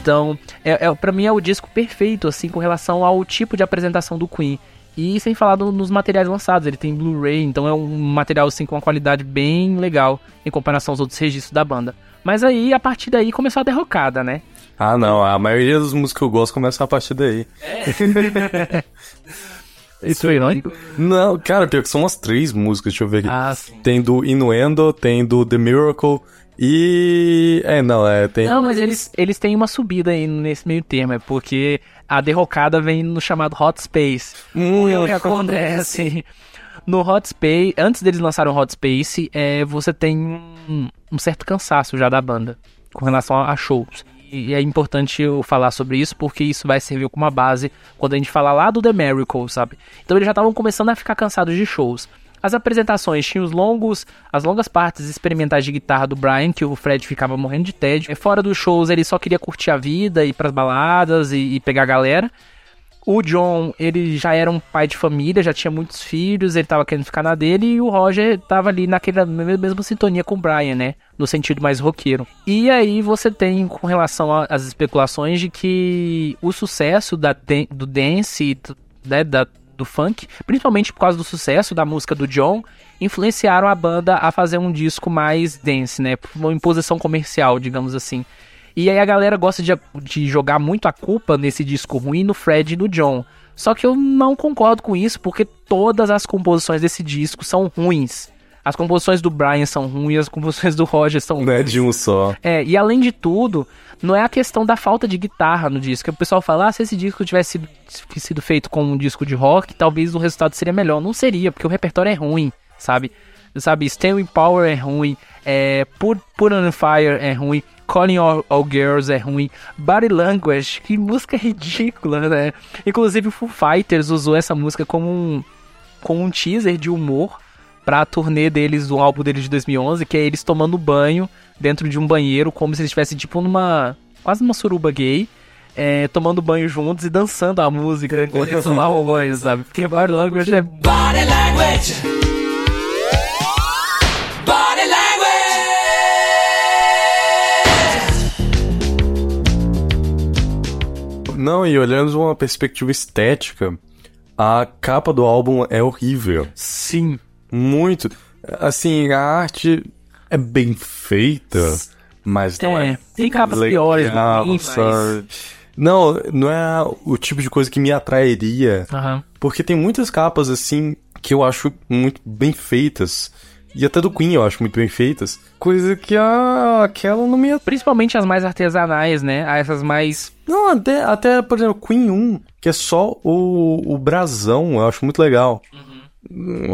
Então, é, é, para mim é o disco perfeito, assim, com relação ao tipo de apresentação do Queen. E sem falar do- nos materiais lançados, ele tem Blu-ray, então é um material assim com uma qualidade bem legal em comparação aos outros registros da banda. Mas aí, a partir daí, começou a derrocada, né? Ah, não, a maioria das músicas que eu gosto começa a partir daí. Isso é irônico? Não, cara, pior que são umas três músicas, deixa eu ver aqui. Ah, sim. Tem do Innuendo, tem do The Miracle E. É, não, é. Tem... Não, mas eles, eles têm uma subida aí nesse meio termo, é porque a derrocada vem no chamado Hot Space. Hum, o que acontece? No Hot Space, antes deles lançarem o Hot Space, é, você tem um, um certo cansaço já da banda com relação a, a shows. E é importante eu falar sobre isso porque isso vai servir como uma base quando a gente falar lá do The Miracle, sabe? Então eles já estavam começando a ficar cansados de shows. As apresentações tinham os longos, as longas partes experimentais de guitarra do Brian, que o Fred ficava morrendo de tédio. Fora dos shows, ele só queria curtir a vida, ir pras baladas e, e pegar a galera. O John, ele já era um pai de família, já tinha muitos filhos, ele tava querendo ficar na dele, e o Roger tava ali naquela mesma sintonia com o Brian, né? No sentido mais roqueiro. E aí você tem com relação às especulações de que o sucesso da, do dance, né, da, do funk, principalmente por causa do sucesso da música do John, influenciaram a banda a fazer um disco mais dance, né? Uma imposição comercial, digamos assim. E aí a galera gosta de, de jogar muito a culpa nesse disco ruim no Fred e no John. Só que eu não concordo com isso, porque todas as composições desse disco são ruins. As composições do Brian são ruins, as composições do Roger são Não é de um só. É, e além de tudo, não é a questão da falta de guitarra no disco. O pessoal fala, ah, se esse disco tivesse sido, sido feito com um disco de rock, talvez o resultado seria melhor. Não seria, porque o repertório é ruim, sabe? Sabe, Staying Power é ruim, é, Put, Put on Fire é ruim, Calling All, All, Girls é ruim, Body Language, que música ridícula, né? Inclusive o Foo Fighters usou essa música como um, como um teaser de humor pra turnê deles, do álbum deles de 2011, que é eles tomando banho dentro de um banheiro, como se eles estivessem tipo numa, quase numa suruba gay. É, tomando banho juntos e dançando a música enquanto eles tomavam banho, sabe? Porque Body Language é... Body language. Body language. Não, e olhando de uma perspectiva estética, a capa do álbum é horrível. Sim. Muito. Assim, a arte é bem feita, mas não é. é tem capas piores, legal, né? sabe? Não, não é o tipo de coisa que me atrairia. Aham. Porque tem muitas capas, assim, que eu acho muito bem feitas. E até do Queen eu acho muito bem feitas. Coisa que a, aquela não me. Principalmente as mais artesanais, né? Essas mais. Não, até, até, por exemplo, Queen 1, que é só o, o brasão, eu acho muito legal.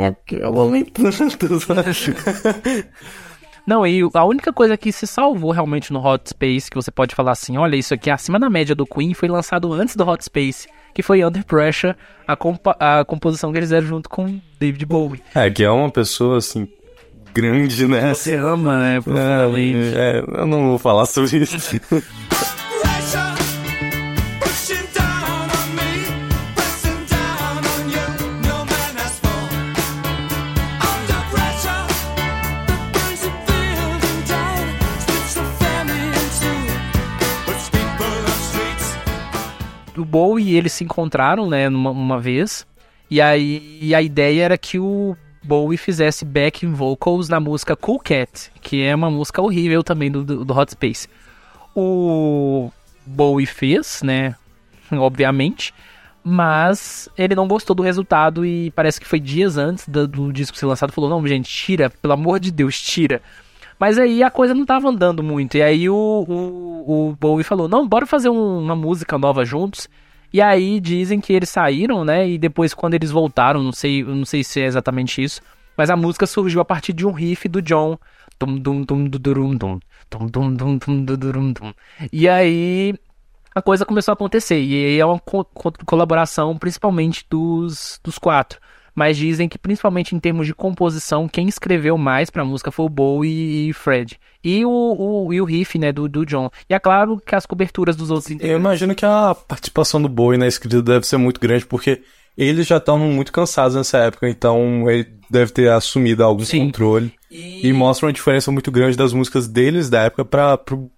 Aquela nem tanto, sabe? Não, e a única coisa que se salvou realmente no Hot Space, que você pode falar assim, olha, isso aqui é acima da média do Queen, foi lançado antes do Hot Space, que foi Under Pressure, a, compa a composição que eles fizeram junto com David Bowie. É, que é uma pessoa, assim, grande, né? Você ama, né? profundamente. É, é, eu não vou falar sobre isso. Bowie e ele se encontraram, né, numa uma vez. E aí e a ideia era que o Bowie fizesse backing vocals na música Cool Cat, que é uma música horrível também do, do, do Hot Space. O Bowie fez, né, obviamente, mas ele não gostou do resultado e parece que foi dias antes do, do disco ser lançado, falou, não, gente, tira, pelo amor de Deus, tira. Mas aí a coisa não tava andando muito. E aí o, o, o Bowie falou: não, bora fazer um- uma música nova juntos. E aí dizem que eles saíram, né? E depois, quando eles voltaram, não sei, não sei se é exatamente isso. Mas a música surgiu a partir de um riff do John. Tum, dum, dum, du, durum, dum. Tum, dum, dum, dum, du, durum, dum. E aí a coisa começou a acontecer. E aí é uma co- colaboração principalmente dos, dos quatro. Mas dizem que, principalmente em termos de composição, quem escreveu mais pra música foi o Bowie e Fred. E o, o, e o riff, né, do, do John. E é claro que as coberturas dos outros Eu imagino que a participação do Bowie na escrita deve ser muito grande, porque eles já estavam muito cansados nessa época, então ele deve ter assumido algum Sim. controle. E mostra uma diferença muito grande das músicas deles da época pra, pro,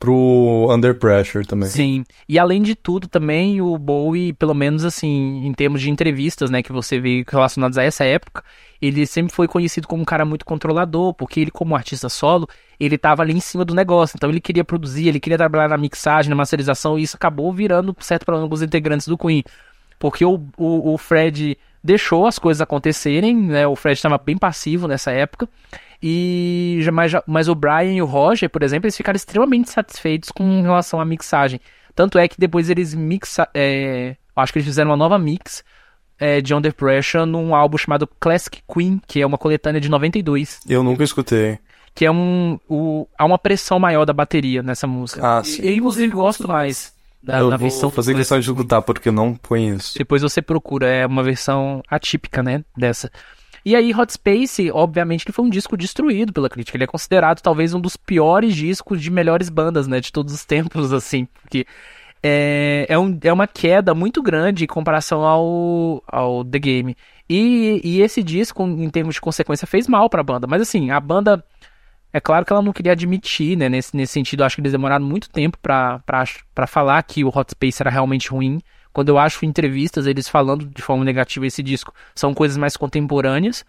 pro Under Pressure também. Sim. E além de tudo, também o Bowie, pelo menos assim, em termos de entrevistas, né, que você vê relacionadas a essa época, ele sempre foi conhecido como um cara muito controlador, porque ele, como artista solo, ele tava ali em cima do negócio. Então ele queria produzir, ele queria trabalhar na mixagem, na masterização, e isso acabou virando certo para alguns integrantes do Queen. Porque o, o, o Fred deixou as coisas acontecerem, né? O Fred estava bem passivo nessa época. E mas, mas o Brian e o Roger, por exemplo, eles ficaram extremamente satisfeitos com relação à mixagem. Tanto é que depois eles mixa, é, acho que eles fizeram uma nova mix é, de Under Pressure num álbum chamado Classic Queen, que é uma coletânea de 92, Eu nunca escutei. que é um o, há uma pressão maior da bateria nessa música. Ah, E- sim. Eu inclusive gosto mais da, eu da vou versão fazer questão de escutar porque eu não conheço. depois você procura, é uma versão atípica, né, dessa. E aí Hot Space, obviamente, que foi um disco destruído pela crítica. Ele é considerado talvez um dos piores discos de melhores bandas, né, de todos os tempos, assim, porque é, é, um, é uma queda muito grande em comparação ao, ao The Game. E, e esse disco, em termos de consequência, fez mal pra banda. Mas assim, a banda é claro que ela não queria admitir, né? Nesse, nesse sentido, acho que eles demoraram muito tempo pra falar que o Hot Space era realmente ruim. Quando eu acho entrevistas eles falando de forma negativa esse disco, são coisas mais contemporâneas.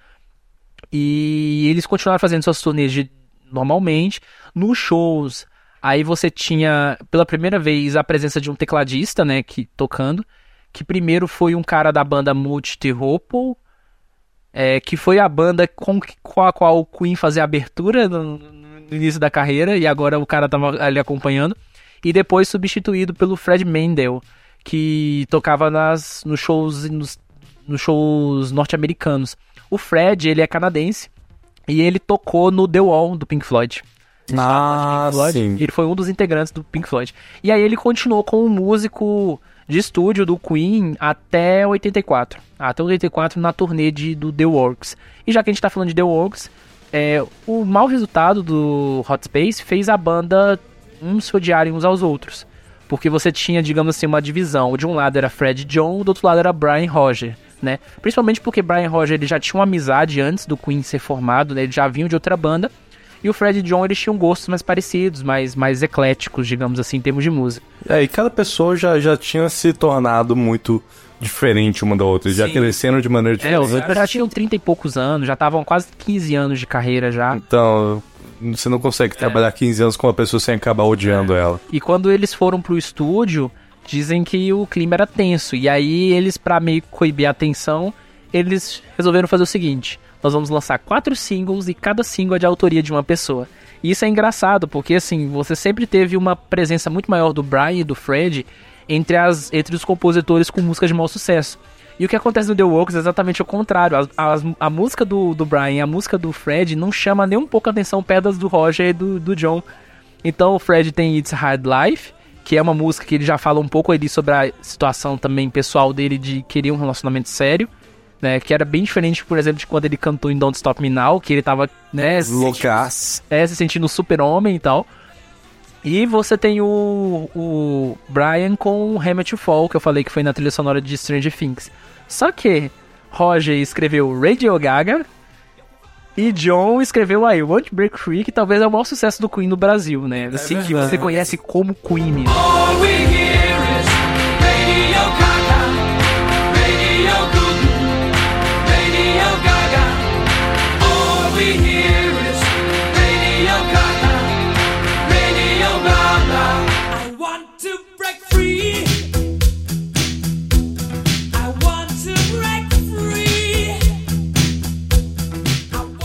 E eles continuaram fazendo suas turnês de- normalmente. Nos shows, aí você tinha pela primeira vez a presença de um tecladista, né? Que, tocando. Que primeiro foi um cara da banda Multi-Hopple, é, que foi a banda com, com a qual o Queen fazia abertura no, no início da carreira, e agora o cara tava ali acompanhando. E depois substituído pelo Fred Mendel, que tocava nas, nos shows, nos, nos shows norte-americanos. O Fred, ele é canadense, e ele tocou no The Wall, do Pink Floyd. Ah, Floyd. sim. Ele foi um dos integrantes do Pink Floyd. E aí ele continuou como músico de estúdio do Queen até 84. Até 84 na turnê de, do The Works. E já que a gente tá falando de The Works, é, o mau resultado do Hot Space fez a banda uns se odiarem uns aos outros. Porque você tinha, digamos assim, uma divisão. De um lado era Fred John, do outro lado era Brian Roger, né? Principalmente porque Brian Roger ele já tinha uma amizade antes do Queen ser formado, né? Eles já vinham de outra banda. E o Fred e John, eles tinham gostos mais parecidos, mais, mais ecléticos, digamos assim, em termos de música. É, e cada pessoa já, já tinha se tornado muito diferente uma da outra, já Sim. crescendo de maneira É, os diferente. já tinham 30 e poucos anos, já estavam quase 15 anos de carreira já. Então, você não consegue trabalhar 15 anos com uma pessoa sem acabar odiando ela. E quando eles foram pro estúdio, dizem que o clima era tenso. E aí eles, pra meio coibir a tensão, eles resolveram fazer o seguinte: nós vamos lançar quatro singles e cada single é de autoria de uma pessoa. E isso é engraçado, porque assim, você sempre teve uma presença muito maior do Brian e do Fred entre, as, entre os compositores com músicas de maior sucesso. E o que acontece no The Works é exatamente o contrário. As- as- a música do, do Brian e a música do Fred não chama nem um pouco a atenção perto das do Roger e do, do John. Então o Fred tem It's Hard Life, que é uma música que ele já fala um pouco ali sobre a situação também pessoal dele de querer um relacionamento sério. Né, que era bem diferente, por exemplo, de quando ele cantou em Don't Stop Me Now, que ele tava, né, se Loucas. é, se sentindo super-homem e tal. E você tem o, o Brian com o Hammer to Fall, que eu falei que foi na trilha sonora de Stranger Things. Só que Roger escreveu Radio Gaga e John escreveu I Want to Break Free, que talvez é o maior sucesso do Queen no Brasil, né? Assim que verdade. você conhece como Queen mesmo.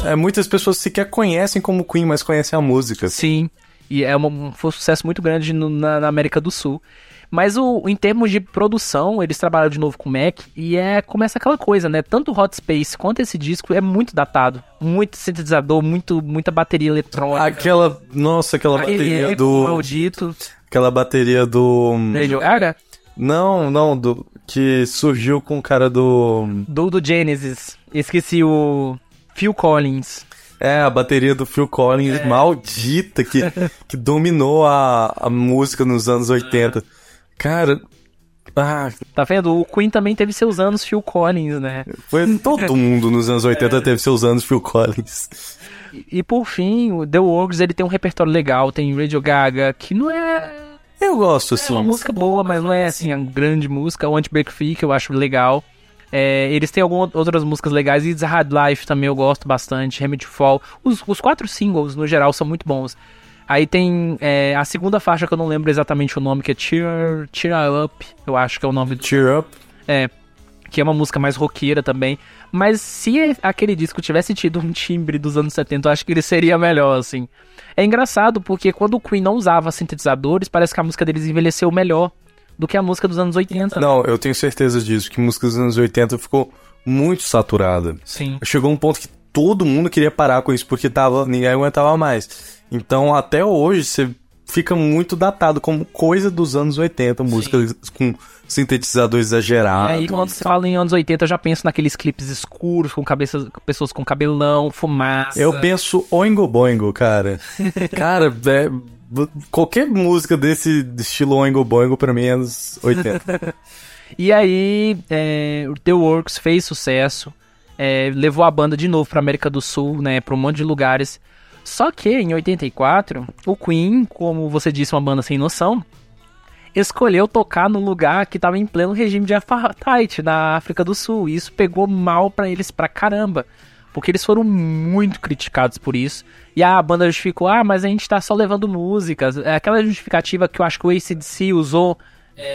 É, muitas pessoas sequer conhecem como Queen, mas conhecem a música. Sim, e é uma- um, foi um sucesso muito grande no- na, na América do Sul. Mas o, em termos de produção, eles trabalharam de novo com o Mac e é começa aquela coisa, né? Tanto o Hot Space quanto esse disco é muito datado. Muito sintetizador, muito, muita bateria eletrônica. Aquela, nossa, aquela Aquele bateria eco do, maldito. aquela bateria do, Radio Gaga, não, não, do que surgiu com o cara do, do, do Genesis. Esqueci o Phil Collins. é, a bateria do Phil Collins maldita que, que dominou a, a música nos anos 80. Cara, ah, Tá vendo? O Queen também teve seus anos Phil Collins, né? foi todo mundo nos anos 80 teve seus anos Phil Collins. E, e por fim, o The Works ele tem um repertório legal, tem Radio Gaga, que não é Eu gosto É assim. uma música boa, mas não é assim a grande música. O Anti-Break Free, que eu acho legal. É, eles têm algumas outras músicas legais. It's a Hard Life também eu gosto bastante. Remedy Fall. Os, os quatro singles, no geral, são muito bons. Aí tem é, a segunda faixa que eu não lembro exatamente o nome, que é Cheer, Cheer Up. Eu acho que é o nome do. Cheer Up. É. que é uma música mais roqueira também. Mas se aquele disco tivesse tido um timbre dos anos 70, eu acho que ele seria melhor, assim. É engraçado porque quando o Queen não usava sintetizadores, parece que a música deles envelheceu melhor do que a música dos anos 80. Não, eu tenho certeza disso, que a música dos anos 80 ficou muito saturada. Sim. Chegou um ponto que todo mundo queria parar com isso, porque tava, ninguém aguentava mais. Então, até hoje, você fica muito datado como coisa dos anos 80, música com sintetizador exagerado. aí, quando você fala em anos 80, eu já penso naqueles clipes escuros, com cabeças, pessoas com cabelão, fumaça. Eu penso Oingo Boingo, cara. cara, é, qualquer música desse estilo Oingo Boingo pra mim é anos 80. E aí, é, The Works fez sucesso, é, levou a banda de novo pra América do Sul, né, pra um monte de lugares. Só que, em 84, o Queen, como você disse, uma banda sem noção, escolheu tocar num lugar que tava em pleno regime de apartheid na África do Sul. E isso pegou mal pra eles pra caramba. Porque eles foram muito criticados por isso. E a banda justificou, ah, mas a gente tá só levando músicas. É aquela justificativa que eu acho que o ACDC usou.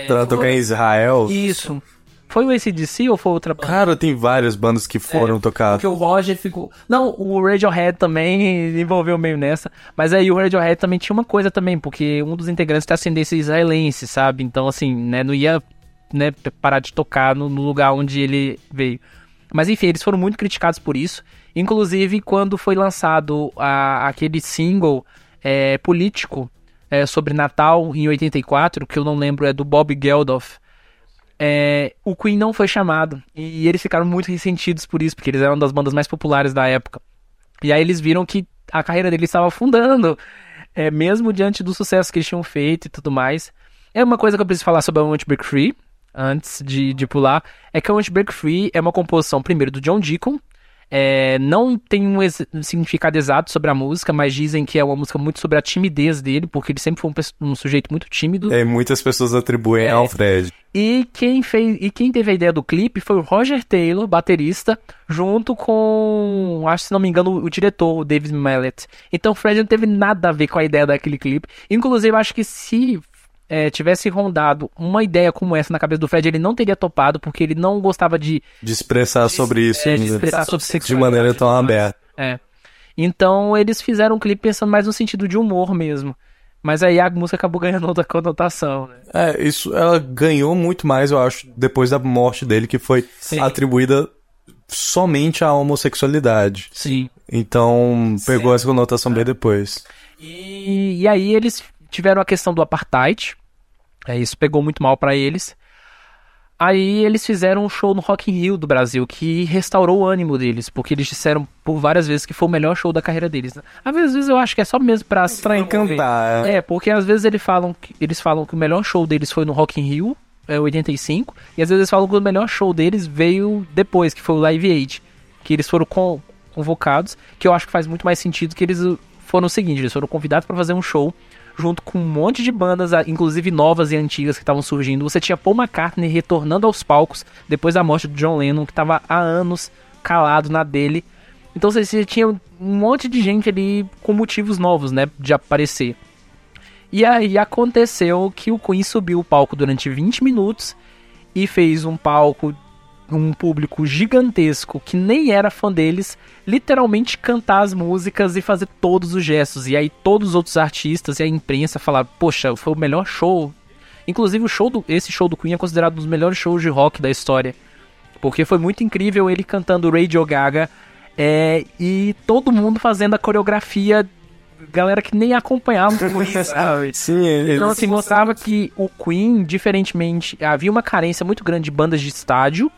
pra tocar em Israel. Isso. Foi o ACDC ou foi outra banda? Cara, tem várias bandas que foram tocar. Porque o Roger ficou. Não, o Radiohead também envolveu meio nessa. Mas aí o Radiohead também tinha uma coisa também, porque um dos integrantes tem ascendência israelense, sabe? Então, assim, né, não ia né, parar de tocar no, no lugar onde ele veio. Mas enfim, eles foram muito criticados por isso. Inclusive, quando foi lançado a- aquele single é, político é, sobre Natal em 84, que eu não lembro, é do Bob Geldof. É, o Queen não foi chamado. E eles ficaram muito ressentidos por isso, porque eles eram das bandas mais populares da época. E aí eles viram que a carreira deles estava afundando, é, mesmo diante do sucesso que eles tinham feito e tudo mais. É uma coisa que eu preciso falar sobre a Want to Break Free, antes de, de pular, é que Want to Break Free é uma composição, primeiro, do John Deacon. É, não tem um um significado exato sobre a música, mas dizem que é uma música muito sobre a timidez dele, porque ele sempre foi um, um sujeito muito tímido. É, muitas pessoas atribuem ao Fred. E quem fez e quem teve a ideia do clipe foi o Roger Taylor, baterista, junto com, acho se não me engano, o diretor, o David Mallet. Então o Fred não teve nada a ver com a ideia daquele clipe. Inclusive, acho que se é, tivesse rondado uma ideia como essa na cabeça do Fred, ele não teria topado, porque ele não gostava de, De expressar sobre isso é, de né? expressar sobre de sexualidade. maneira tão aberta. É. Então eles fizeram um clipe pensando mais no sentido de humor mesmo. Mas aí a música acabou ganhando outra conotação, né? É, isso ela ganhou muito mais, eu acho, depois da morte dele, que foi Sim. atribuída somente à homossexualidade. Sim. Então, pegou essa conotação bem depois. E, e aí eles tiveram a questão do apartheid. É, isso pegou muito mal pra eles. Aí eles fizeram um show no Rock in Rio do Brasil que restaurou o ânimo deles, porque eles disseram por várias vezes que foi o melhor show da carreira deles. Às vezes eu acho que é só mesmo pra Pra encantar. é. É, porque às vezes eles falam que, eles falam que o melhor show deles foi no Rock in Rio, é, 85, e às vezes eles falam que o melhor show deles veio depois, que foi o Live Aid, que eles foram con- convocados, que eu acho que faz muito mais sentido que eles foram o seguinte, eles foram convidados para fazer um show junto com um monte de bandas, inclusive novas e antigas que estavam surgindo. Você tinha Paul McCartney retornando aos palcos depois da morte do John Lennon, que estava há anos calado na dele. Então você tinha um monte de gente ali com motivos novos, né, de aparecer. E aí aconteceu que o Queen subiu o palco durante 20 minutos e fez um palco, um público gigantesco que nem era fã deles, literalmente cantar as músicas e fazer todos os gestos. E aí todos os outros artistas e a imprensa falaram: "Poxa, foi o melhor show". Inclusive o show do esse show do Queen é considerado um dos melhores shows de rock da história, porque foi muito incrível ele cantando Radio Gaga é, e todo mundo fazendo a coreografia galera que nem acompanhava o Queen, sabe? Sim. Então, assim, mostrava que o Queen, diferentemente, havia uma carência muito grande de bandas de estádio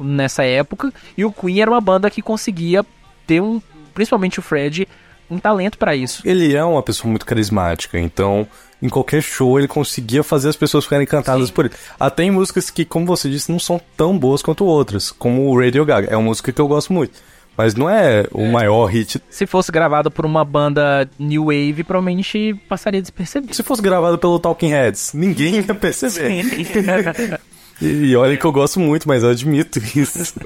nessa época, e o Queen era uma banda que conseguia ter um, principalmente o Fred, um talento pra isso. ele é uma pessoa muito carismática, então em qualquer show ele conseguia fazer as pessoas ficarem encantadas por ele. Até em músicas que, como você disse, não são tão boas quanto outras, como o Radio Gaga. É uma música que eu gosto muito, mas não é o maior hit. Se fosse gravado por uma banda New Wave, provavelmente passaria despercebido. Se fosse gravado pelo Talking Heads, ninguém ia perceber. E, olha que eu gosto muito, mas eu admito isso.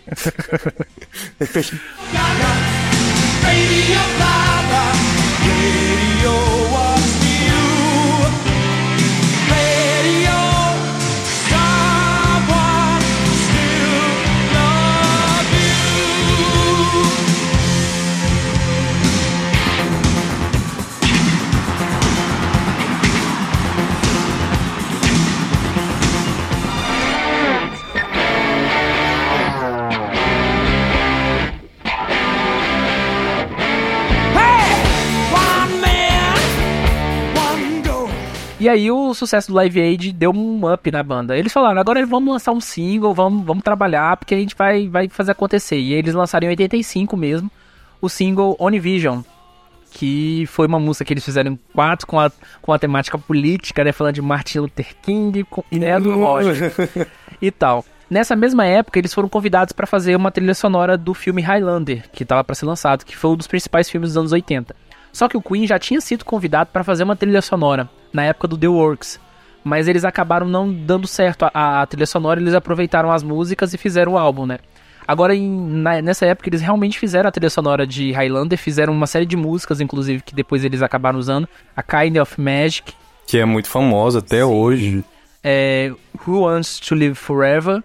E aí o sucesso do Live Aid deu um up na banda. Eles falaram, agora vamos lançar um single, vamos, vamos trabalhar, porque a gente vai, vai fazer acontecer. E eles lançaram em 85 mesmo o single Onivision, que foi uma música que eles fizeram em quatro com a, com a temática política, né? Falando de Martin Luther King com, e né, do Roger e tal. Nessa mesma época, eles foram convidados para fazer uma trilha sonora do filme Highlander, que estava para ser lançado, que foi um dos principais filmes dos anos 80. Só que o Queen já tinha sido convidado para fazer uma trilha sonora na época do The Works, mas eles acabaram não dando certo a, a trilha sonora, eles aproveitaram as músicas e fizeram o álbum, né? Agora, em, na- nessa época, eles realmente fizeram a trilha sonora de Highlander, fizeram uma série de músicas, inclusive, que depois eles acabaram usando. A Kind of Magic, Que é muito famosa até hoje. é, Who Wants to Live Forever,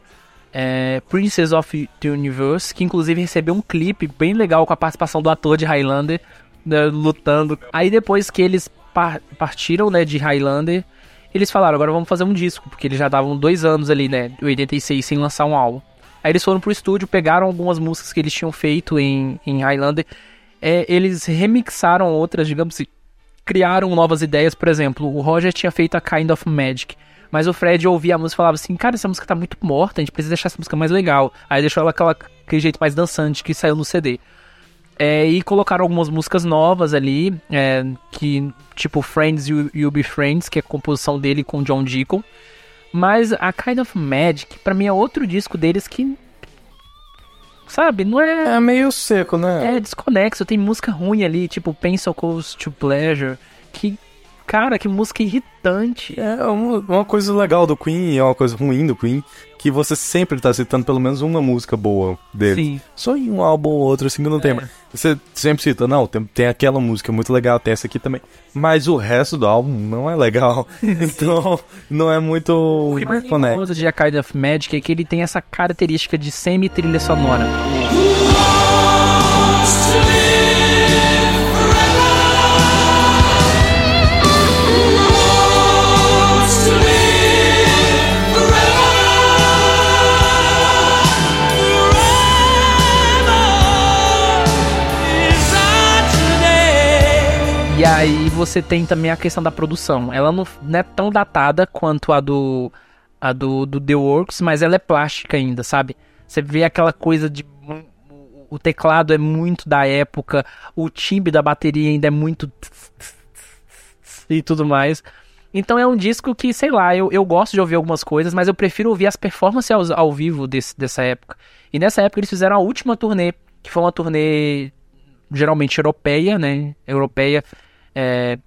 é, Princess of the Universe, que inclusive recebeu um clipe bem legal com a participação do ator de Highlander né, lutando. Aí depois que eles par- partiram né, de Highlander, eles falaram, agora vamos fazer um disco, porque eles já davam dois anos ali, né, em 86, sem lançar um álbum. Aí eles foram pro estúdio, pegaram algumas músicas que eles tinham feito em, em Highlander, é, eles remixaram outras, digamos assim, criaram novas ideias, por exemplo, o Roger tinha feito a Kind of Magic, mas o Fred ouvia a música e falava assim, cara, essa música tá muito morta, a gente precisa deixar essa música mais legal. Aí deixou ela aquela, aquele jeito mais dançante que saiu no CD. É, e colocaram algumas músicas novas ali, é, que tipo Friends You, you Be Friends, que é a composição dele com John Deacon. Mas a Kind of Magic, pra mim, é outro disco deles que. Sabe, não é. É meio seco, né? É desconexo, tem música ruim ali, tipo Pencil Goes to Pleasure, que, cara, que música irritante. É uma, uma coisa legal do Queen, é uma coisa ruim do Queen, que você sempre tá citando pelo menos uma música boa dele. Sim. Só em um álbum ou outro, assim, que não tem. mas Você sempre cita, não, tem, tem aquela música muito legal, tem essa aqui também. Mas o resto do álbum não é legal. então, não é muito O que mais incomoda de A Kind of Magic é que ele tem essa característica de semi-trilha sonora. Você tem também a questão da produção. Ela não, não é tão datada quanto a do a do, do The Works, mas ela é plástica ainda, sabe? Você vê aquela coisa de o teclado é muito da época, o timbre da bateria ainda é muito e tudo mais. Então é um disco que, sei lá, eu, eu gosto de ouvir algumas coisas, mas eu prefiro ouvir as performances ao, ao vivo desse, dessa época. E nessa época eles fizeram a última turnê, que foi uma turnê geralmente europeia, né? Europeia. É,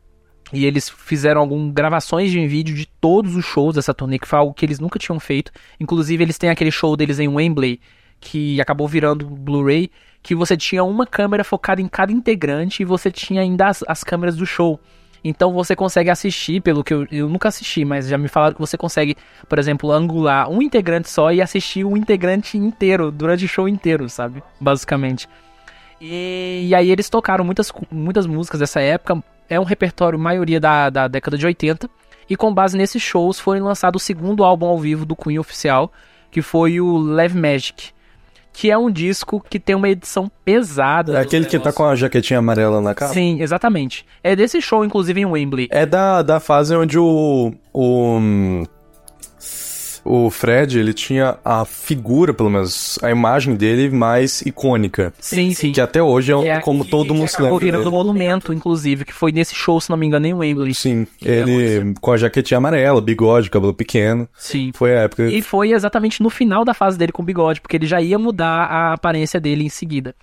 e eles fizeram algumas gravações de vídeo de todos os shows dessa turnê, que foi algo que eles nunca tinham feito. Inclusive, eles têm aquele show deles em Wembley, que acabou virando Blu-ray, que você tinha uma câmera focada em cada integrante e você tinha ainda as, as câmeras do show. Então você consegue assistir, pelo que eu, eu nunca assisti, mas já me falaram que você consegue, por exemplo, angular um integrante só e assistir o integrante inteiro, durante o show inteiro, sabe? Basicamente. E, e aí eles tocaram muitas, muitas músicas dessa época. É um repertório, maioria da, da década de 80. E com base nesses shows foi lançado o segundo álbum ao vivo do Queen oficial, que foi o Leve Magic. Que é um disco que tem uma edição pesada. É aquele que tá com a jaquetinha amarela na capa? Sim, exatamente. É desse show, inclusive, em Wembley. É da, da fase onde o. O. O Fred, ele tinha a figura, pelo menos, a imagem dele mais icônica. Sim, sim. Que até hoje é, É como todo mundo se lembra. virando dele. monumento, inclusive, que foi nesse show, se não me engano, em Wembley. Sim, ele com a jaquetinha amarela, bigode, cabelo pequeno. Sim. Foi a época. E foi exatamente no final da fase dele com o bigode, porque ele já ia mudar a aparência dele em seguida.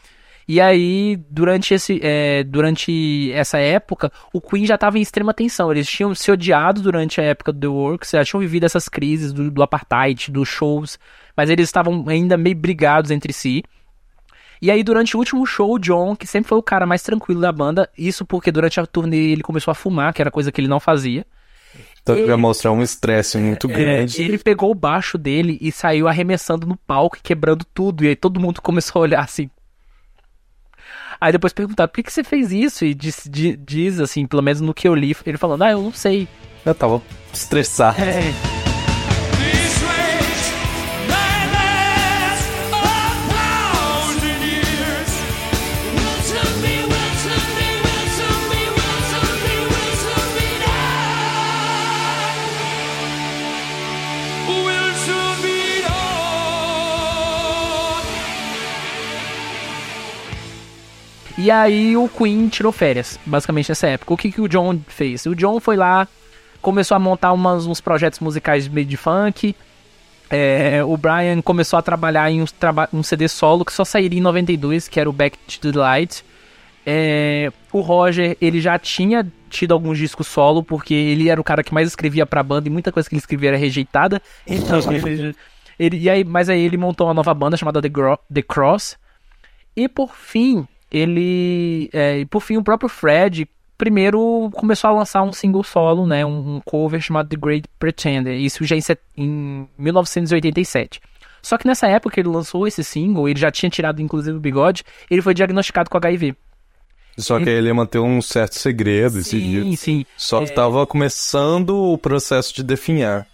E aí, durante, esse, é, durante essa época, o Queen já estava em extrema tensão. Eles tinham se odiado durante a época do The Works, já tinham vivido essas crises do, do apartheid, dos shows, mas eles estavam ainda meio brigados entre si. E aí, durante o último show, o John, que sempre foi o cara mais tranquilo da banda, isso porque durante a turnê ele começou a fumar, que era coisa que ele não fazia. Então vai mostrar um estresse muito grande. É, ele pegou o baixo dele e saiu arremessando no palco e quebrando tudo. E aí todo mundo começou a olhar assim. Aí depois perguntaram, por que, que você fez isso? E diz, di- diz, assim, pelo menos no que eu li, ele falando, ah, eu não sei. Eu tava estressado. É, E aí o Queen tirou férias, basicamente nessa época. O que, que o John fez? O John foi lá, começou a montar umas, uns projetos musicais meio de funk. É, o Brian começou a trabalhar em um, traba um CD solo que só sairia em 92, que era o Back to the Light. É, o Roger, ele já tinha tido alguns discos solo, porque ele era o cara que mais escrevia pra banda e muita coisa que ele escrevia era rejeitada. Então, ele, ele, e aí, mas aí ele montou uma nova banda chamada The, Gro the Cross. E por fim, ele. É, e por fim, o próprio Fred primeiro começou a lançar um single solo, né, um, cover chamado The Great Pretender, isso já em, em 1987. Só que nessa época que ele lançou esse single, ele já tinha tirado inclusive o bigode, ele foi diagnosticado com HIV. Só que ele ia manter um certo segredo esse Sim, dia. sim. Só que tava começando o processo de definhar.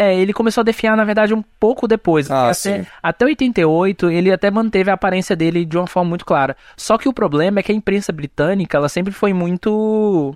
É, ele começou a definhar, na verdade, um pouco depois. Ah, até, sim. até 88, ele até manteve a aparência dele de uma forma muito clara. Só que o problema é que a imprensa britânica, ela sempre foi muito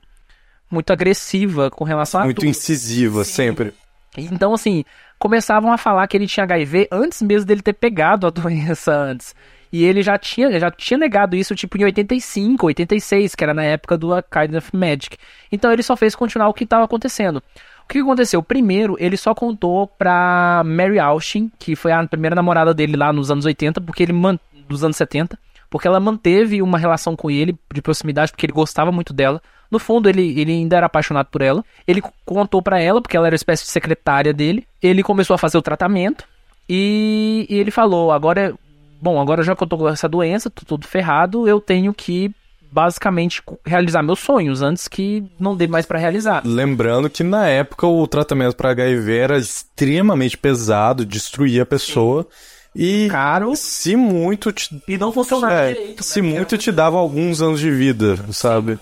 muito agressiva com relação a Muito incisiva, sempre. Então, assim, começavam a falar que ele tinha HIV antes mesmo dele ter pegado a doença antes. E ele já tinha, já tinha negado isso, tipo, em 85, 86, que era na época do A Kind of Magic. Então ele só fez continuar o que estava acontecendo. O que aconteceu? Primeiro, ele só contou pra Mary Austin, que foi a primeira namorada dele lá nos anos 80, porque ele man... dos anos 70, porque ela manteve uma relação com ele de proximidade, porque ele gostava muito dela. No fundo, ele, ele ainda era apaixonado por ela. Ele contou pra ela, porque ela era uma espécie de secretária dele. Ele começou a fazer o tratamento e, e ele falou: agora, bom, agora já que eu tô com essa doença, tô todo ferrado, eu tenho que basicamente realizar meus sonhos antes que não dê mais pra realizar. Lembrando que na época o tratamento para HIV era extremamente pesado, destruía a pessoa. E Caro se muito te, e não funcionava é, direito. se né? muito te dava alguns anos de vida, sabe?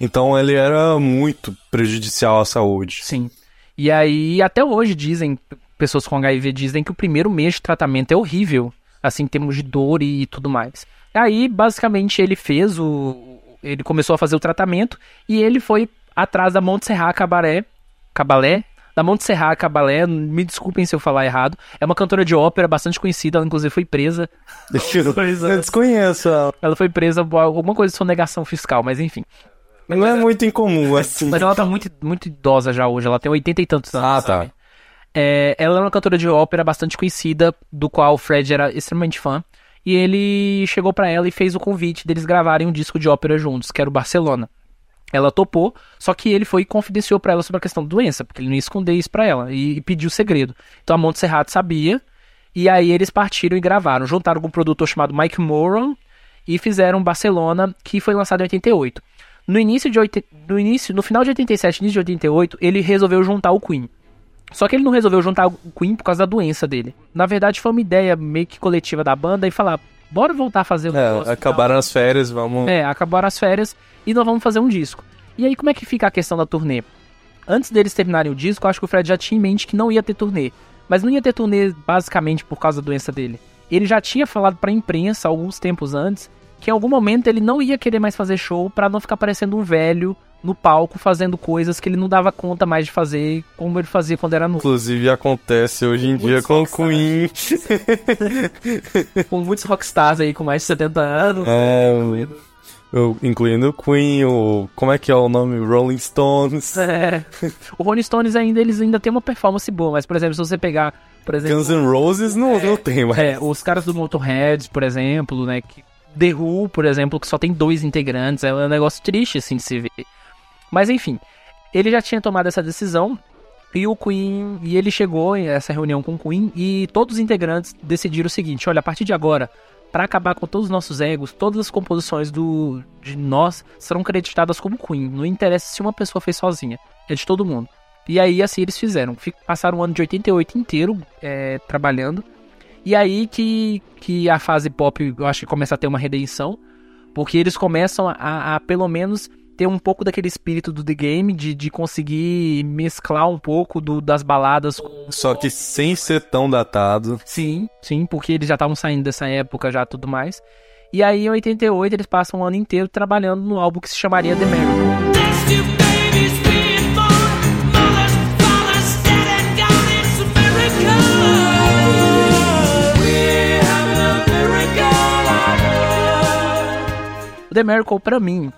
Então ele era muito prejudicial à saúde. Sim. E aí, até hoje dizem, pessoas com HIV dizem que o primeiro mês de tratamento é horrível, assim, em termos de dor e tudo mais. Aí, basicamente, ele fez o. Ele começou a fazer o tratamento e ele foi atrás da Montserrat Cabaré. Cabalé? Da Montserrat Cabalé, me desculpem se eu falar errado. É uma cantora de ópera bastante conhecida, ela inclusive foi presa. Eu desconheço ela. Ela foi presa por alguma coisa de sonegação fiscal, mas enfim. Não é muito incomum, assim. Mas ela tá muito, muito idosa já hoje, ela tem 80 e tantos anos. Ah, tá. sabe? É, ela é uma cantora de ópera bastante conhecida, do qual o Fred era extremamente fã. E ele chegou pra ela e fez o convite deles gravarem um disco de ópera juntos, que era o Barcelona. Ela topou, só que ele foi e confidenciou pra ela sobre a questão da doença, porque ele não ia esconder isso pra ela, e, e pediu segredo. Então a Montserrat sabia, e aí eles partiram e gravaram. Juntaram com um produtor chamado Mike Moran e fizeram Barcelona, que foi lançado em 88. No início de oit... no início, no final de 87, início de 88, ele resolveu juntar o Queen. Só que ele não resolveu juntar o Queen por causa da doença dele. Na verdade, foi uma ideia meio que coletiva da banda e falar: bora voltar a fazer o negócio É, acabaram as férias, vamos. É, acabaram as férias e nós vamos fazer um disco. E aí, como é que fica a questão da turnê? Antes deles terminarem o disco, eu acho que o Fred já tinha em mente que não ia ter turnê. Mas não ia ter turnê basicamente por causa da doença dele. Ele já tinha falado pra imprensa alguns tempos antes que em algum momento ele não ia querer mais fazer show pra não ficar parecendo um velho no palco fazendo coisas que ele não dava conta mais de fazer como ele fazia quando era novo. Inclusive acontece hoje em dia com o Queen. Com muitos rockstars aí com mais de 70 anos. É, o- incluindo o Queen, o. Como é que é o nome? Rolling Stones. É. O Rolling Stones ainda, eles ainda tem uma performance boa, mas, por exemplo, se você pegar, por exemplo, Guns N' Roses não, não tem, mas. é, os caras do Motorhead, por exemplo, né, que The Who, por exemplo, que só tem dois integrantes, é um negócio triste, assim, de se ver. Mas, enfim, ele já tinha tomado essa decisão, e o Queen, e ele chegou em essa reunião com o Queen, e todos os integrantes decidiram o seguinte, olha, a partir de agora, para acabar com todos os nossos egos, todas as composições do de nós serão creditadas como Queen, não interessa se uma pessoa fez sozinha, é de todo mundo. E aí, assim, eles fizeram, Fi- passaram o ano de 88 inteiro é, trabalhando, e aí que, que a fase pop, eu acho que começa a ter uma redenção, porque eles começam a, a, pelo menos ter um pouco daquele espírito do The Game, de, de conseguir mesclar um pouco do, das baladas Só que sem ser tão datado. Sim, sim, porque eles já estavam saindo dessa época já tudo mais. E aí em 88 eles passam o ano inteiro trabalhando no álbum que se chamaria The Miracle. The Miracle, pra mim,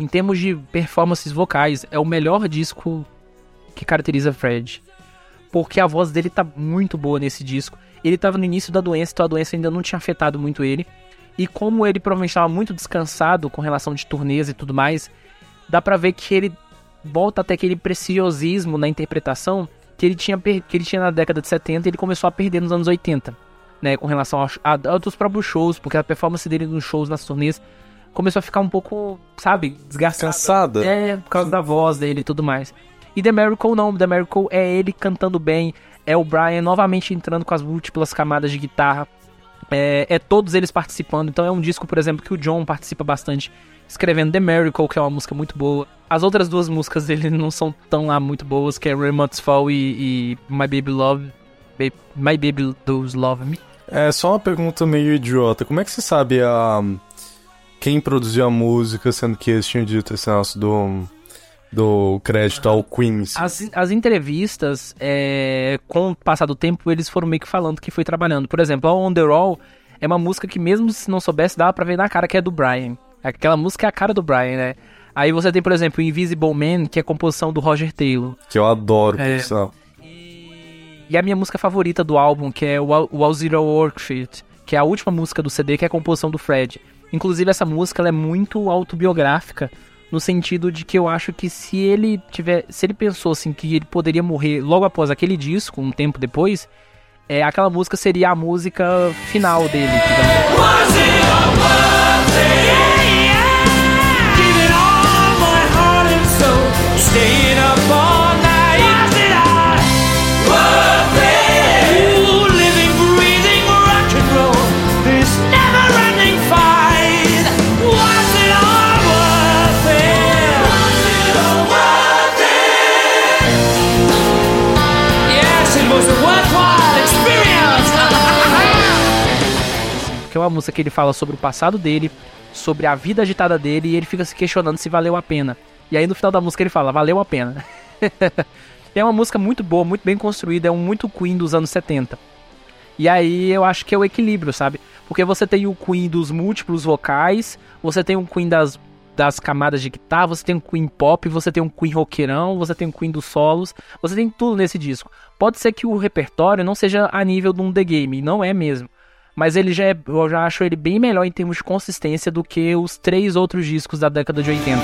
em termos de performances vocais, é o melhor disco que caracteriza Fred. Porque a voz dele tá muito boa nesse disco. Ele tava no início da doença, então a doença ainda não tinha afetado muito ele. E como ele provavelmente estava muito descansado com relação de turnês e tudo mais, dá pra ver que ele volta até aquele preciosismo na interpretação que ele tinha, que ele tinha na década de 70 e ele começou a perder nos anos 80, né, com relação a, dos próprios shows, porque a performance dele nos shows, nas turnês, começou a ficar um pouco, sabe, desgastada. Cansada? É, por causa da voz dele e tudo mais. E The Miracle não, The Miracle é ele cantando bem, é o Brian novamente entrando com as múltiplas camadas de guitarra, é, é, todos eles participando. Então é um disco, por exemplo, que o John participa bastante, escrevendo The Miracle, que é uma música muito boa. As outras duas músicas dele não são tão lá muito boas, que é Remote's Fall e, e My Baby Love. My Baby Does Love Me. É só uma pergunta meio idiota. Como é que você sabe a quem produziu a música, sendo que eles tinham dito esse negócio do do crédito ao Queen. As, as entrevistas, é, com o passar do tempo, eles foram meio que falando que foi trabalhando. Por exemplo, a On The Roll é uma música que mesmo se não soubesse, dava pra ver na cara que é do Brian. Aquela música é a cara do Brian, né? Aí você tem, por exemplo, Invisible Man, que é a composição do Roger Taylor. Que eu adoro, é. pessoal. E, e a minha música favorita do álbum, que é o All Zero Workfit, que é a última música do CD, que é a composição do Fred. Inclusive, essa música é muito autobiográfica, no sentido de que eu acho que se ele tiver, se ele pensou assim que ele poderia morrer logo após aquele disco, um tempo depois, é aquela música seria a música final dele. Que é uma música que ele fala sobre o passado dele, sobre a vida agitada dele, e ele fica se questionando se valeu a pena. E aí no final da música ele fala, valeu a pena. é uma música muito boa, muito bem construída, é um muito Queen dos anos 70. E aí eu acho que é o equilíbrio, sabe? Porque você tem o Queen dos múltiplos vocais, você tem o Queen das, das camadas de guitarra, você tem um Queen pop, você tem um Queen roqueirão, você tem um Queen dos solos, você tem tudo nesse disco. Pode ser que o repertório não seja a nível de um The Game, não é mesmo mas ele já é, eu já acho ele bem melhor em termos de consistência do que os três outros discos da década de 80.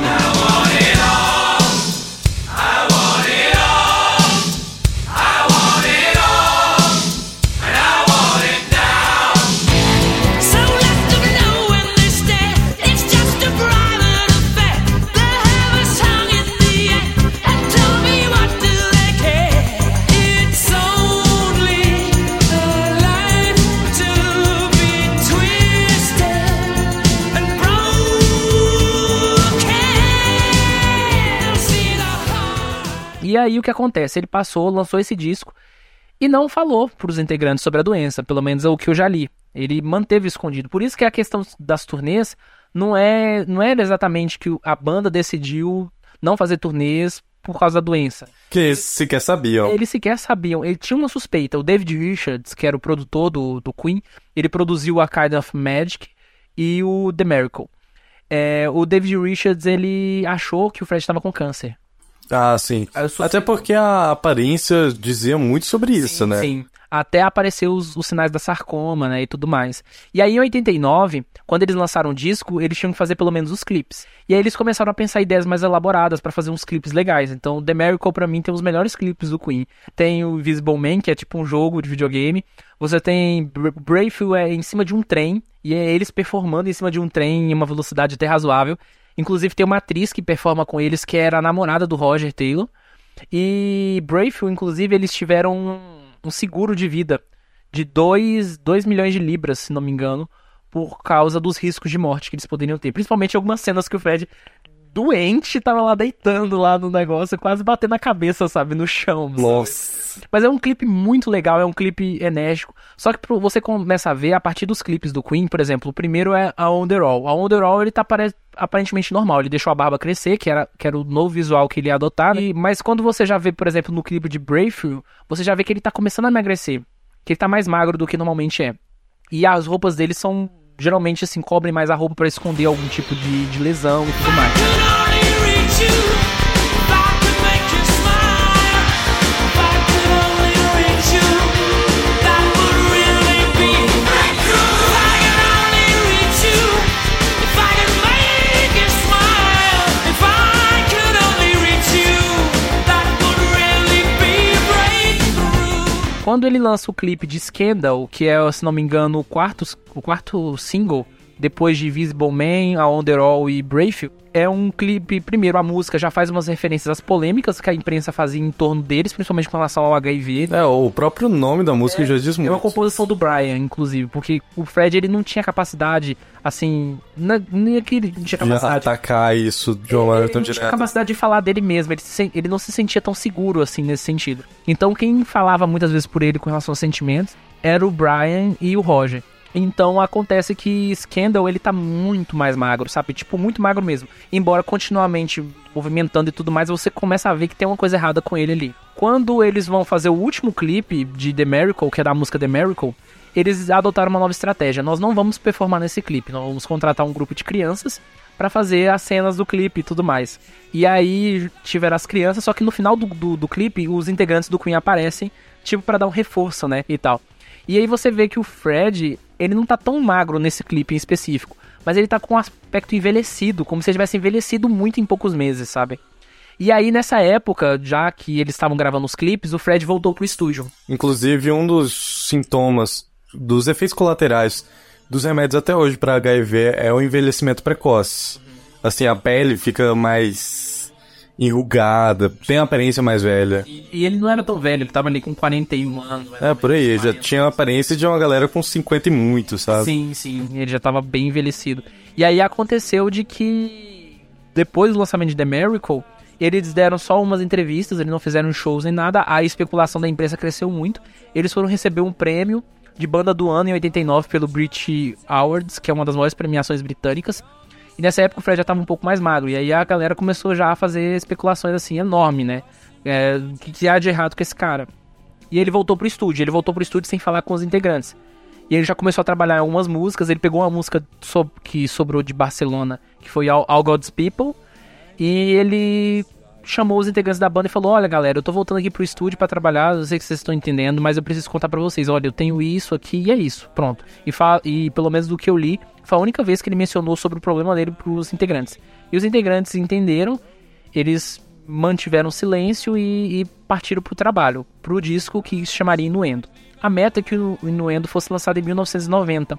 Aí o que acontece? Ele passou, lançou esse disco e não falou para os integrantes sobre a doença, pelo menos é o que eu já li. Ele manteve escondido. Por isso que a questão das turnês não é não era exatamente que a banda decidiu não fazer turnês por causa da doença. Que eles sequer sabiam. Eles sequer sabiam. Ele tinha uma suspeita. O David Richards, que era o produtor do, do Queen, ele produziu a Kind of Magic e o The Miracle. É, o David Richards ele achou que o Fred estava com câncer. Ah, sim. Até porque a aparência dizia muito sobre isso, sim, né? Sim. Até apareceu os, os, sinais da sarcoma, né, e tudo mais. E aí, em 89, quando eles lançaram o disco, eles tinham que fazer pelo menos os clipes. E aí eles começaram a pensar ideias mais elaboradas para fazer uns clipes legais. Então, The Miracle, pra mim, tem os melhores clipes do Queen. Tem o Visible Man, que é tipo um jogo de videogame. Você tem Brave é em cima de um trem, e é eles performando em cima de um trem em uma velocidade até razoável. Inclusive tem uma atriz que performa com eles, que era a namorada do Roger Taylor. E Brayfield, inclusive, eles tiveram um, seguro de vida de 2 milhões de libras, se não me engano, por causa dos riscos de morte que eles poderiam ter. Principalmente algumas cenas que o Fred doente, tava lá deitando lá no negócio, quase batendo a cabeça, sabe, no chão. Nossa. Mas é um clipe muito legal, é um clipe enérgico. Só que você começa a ver a partir dos clipes do Queen, por exemplo, o primeiro é a Roll. A Roll, ele tá aparentemente normal, ele deixou a barba crescer, que era, que era o novo visual que ele ia adotar, né? e, mas quando você já vê, por exemplo, no clipe de Brave você já vê que ele tá começando a emagrecer, que ele tá mais magro do que normalmente é. E as roupas dele são geralmente assim cobrem mais a roupa para esconder algum tipo de, de lesão e tudo mais. Quando ele lança o clipe de Scandal, que é, se não me engano, o quarto, o quarto single, depois de Visible Man, A Underall e Brave, é um clipe, primeiro, a música já faz umas referências às polêmicas que a imprensa fazia em torno deles, principalmente com relação ao HIV. É, o próprio nome da música já diz É uma muito. composição do Brian, inclusive, porque o Fred ele não tinha capacidade, assim, na- nem é que ele não tinha De capacidade. atacar isso de uma maneira Ele tão não tinha direta. capacidade de falar dele mesmo, ele, se ele não se sentia tão seguro assim nesse sentido. Então quem falava muitas vezes por ele com relação aos sentimentos era o Brian e o Roger. Então acontece que Scandal ele tá muito mais magro, sabe? Tipo, muito magro mesmo. Embora continuamente movimentando e tudo mais, você começa a ver que tem uma coisa errada com ele ali. Quando eles vão fazer o último clipe de The Miracle, que é da música The Miracle, eles adotaram uma nova estratégia. Nós não vamos performar nesse clipe, nós vamos contratar um grupo de crianças pra fazer as cenas do clipe e tudo mais. E aí tiveram as crianças, só que no final do, do, do clipe os integrantes do Queen aparecem, tipo pra dar um reforço, né, e tal. E aí você vê que o Fred, ele não tá tão magro nesse clipe em específico, mas ele tá com um aspecto envelhecido, como se ele tivesse envelhecido muito em poucos meses, sabe? E aí nessa época, já que eles estavam gravando os clipes, o Fred voltou pro estúdio. Inclusive, um dos sintomas dos efeitos colaterais dos remédios até hoje para HIV é o envelhecimento precoce. Assim, a pele fica mais enrugada, tem a aparência mais velha. E ele não era tão velho, ele tava ali com 41 anos. É, por aí, já tinha a aparência de uma galera com 50 e muito, sabe? Sim, sim, ele já tava bem envelhecido. E aí aconteceu de que depois do lançamento de The Miracle, eles deram só umas entrevistas, eles não fizeram shows nem nada, a especulação da imprensa cresceu muito. Eles foram receber um prêmio de banda do ano em 89 pelo British Awards, que é uma das maiores premiações britânicas. E nessa época o Fred já tava um pouco mais magro, e aí a galera começou já a fazer especulações assim, enorme, né? É, o que, que há de errado com esse cara? E ele voltou pro estúdio, ele voltou pro estúdio sem falar com os integrantes. E ele já começou a trabalhar algumas músicas. Ele pegou uma música so- que sobrou de Barcelona, que foi All, All God's People. E ele chamou os integrantes da banda e falou: Olha, galera, eu tô voltando aqui pro estúdio pra trabalhar. Eu sei que vocês estão entendendo, mas eu preciso contar pra vocês. Olha, eu tenho isso aqui e é isso. Pronto. E, e pelo menos do que eu li, foi a única vez que ele mencionou sobre o problema dele pros integrantes. E os integrantes entenderam, eles mantiveram silêncio e, e partiram pro trabalho, pro disco que se chamaria Inuendo. A meta é que o Inuendo fosse lançado em 1990,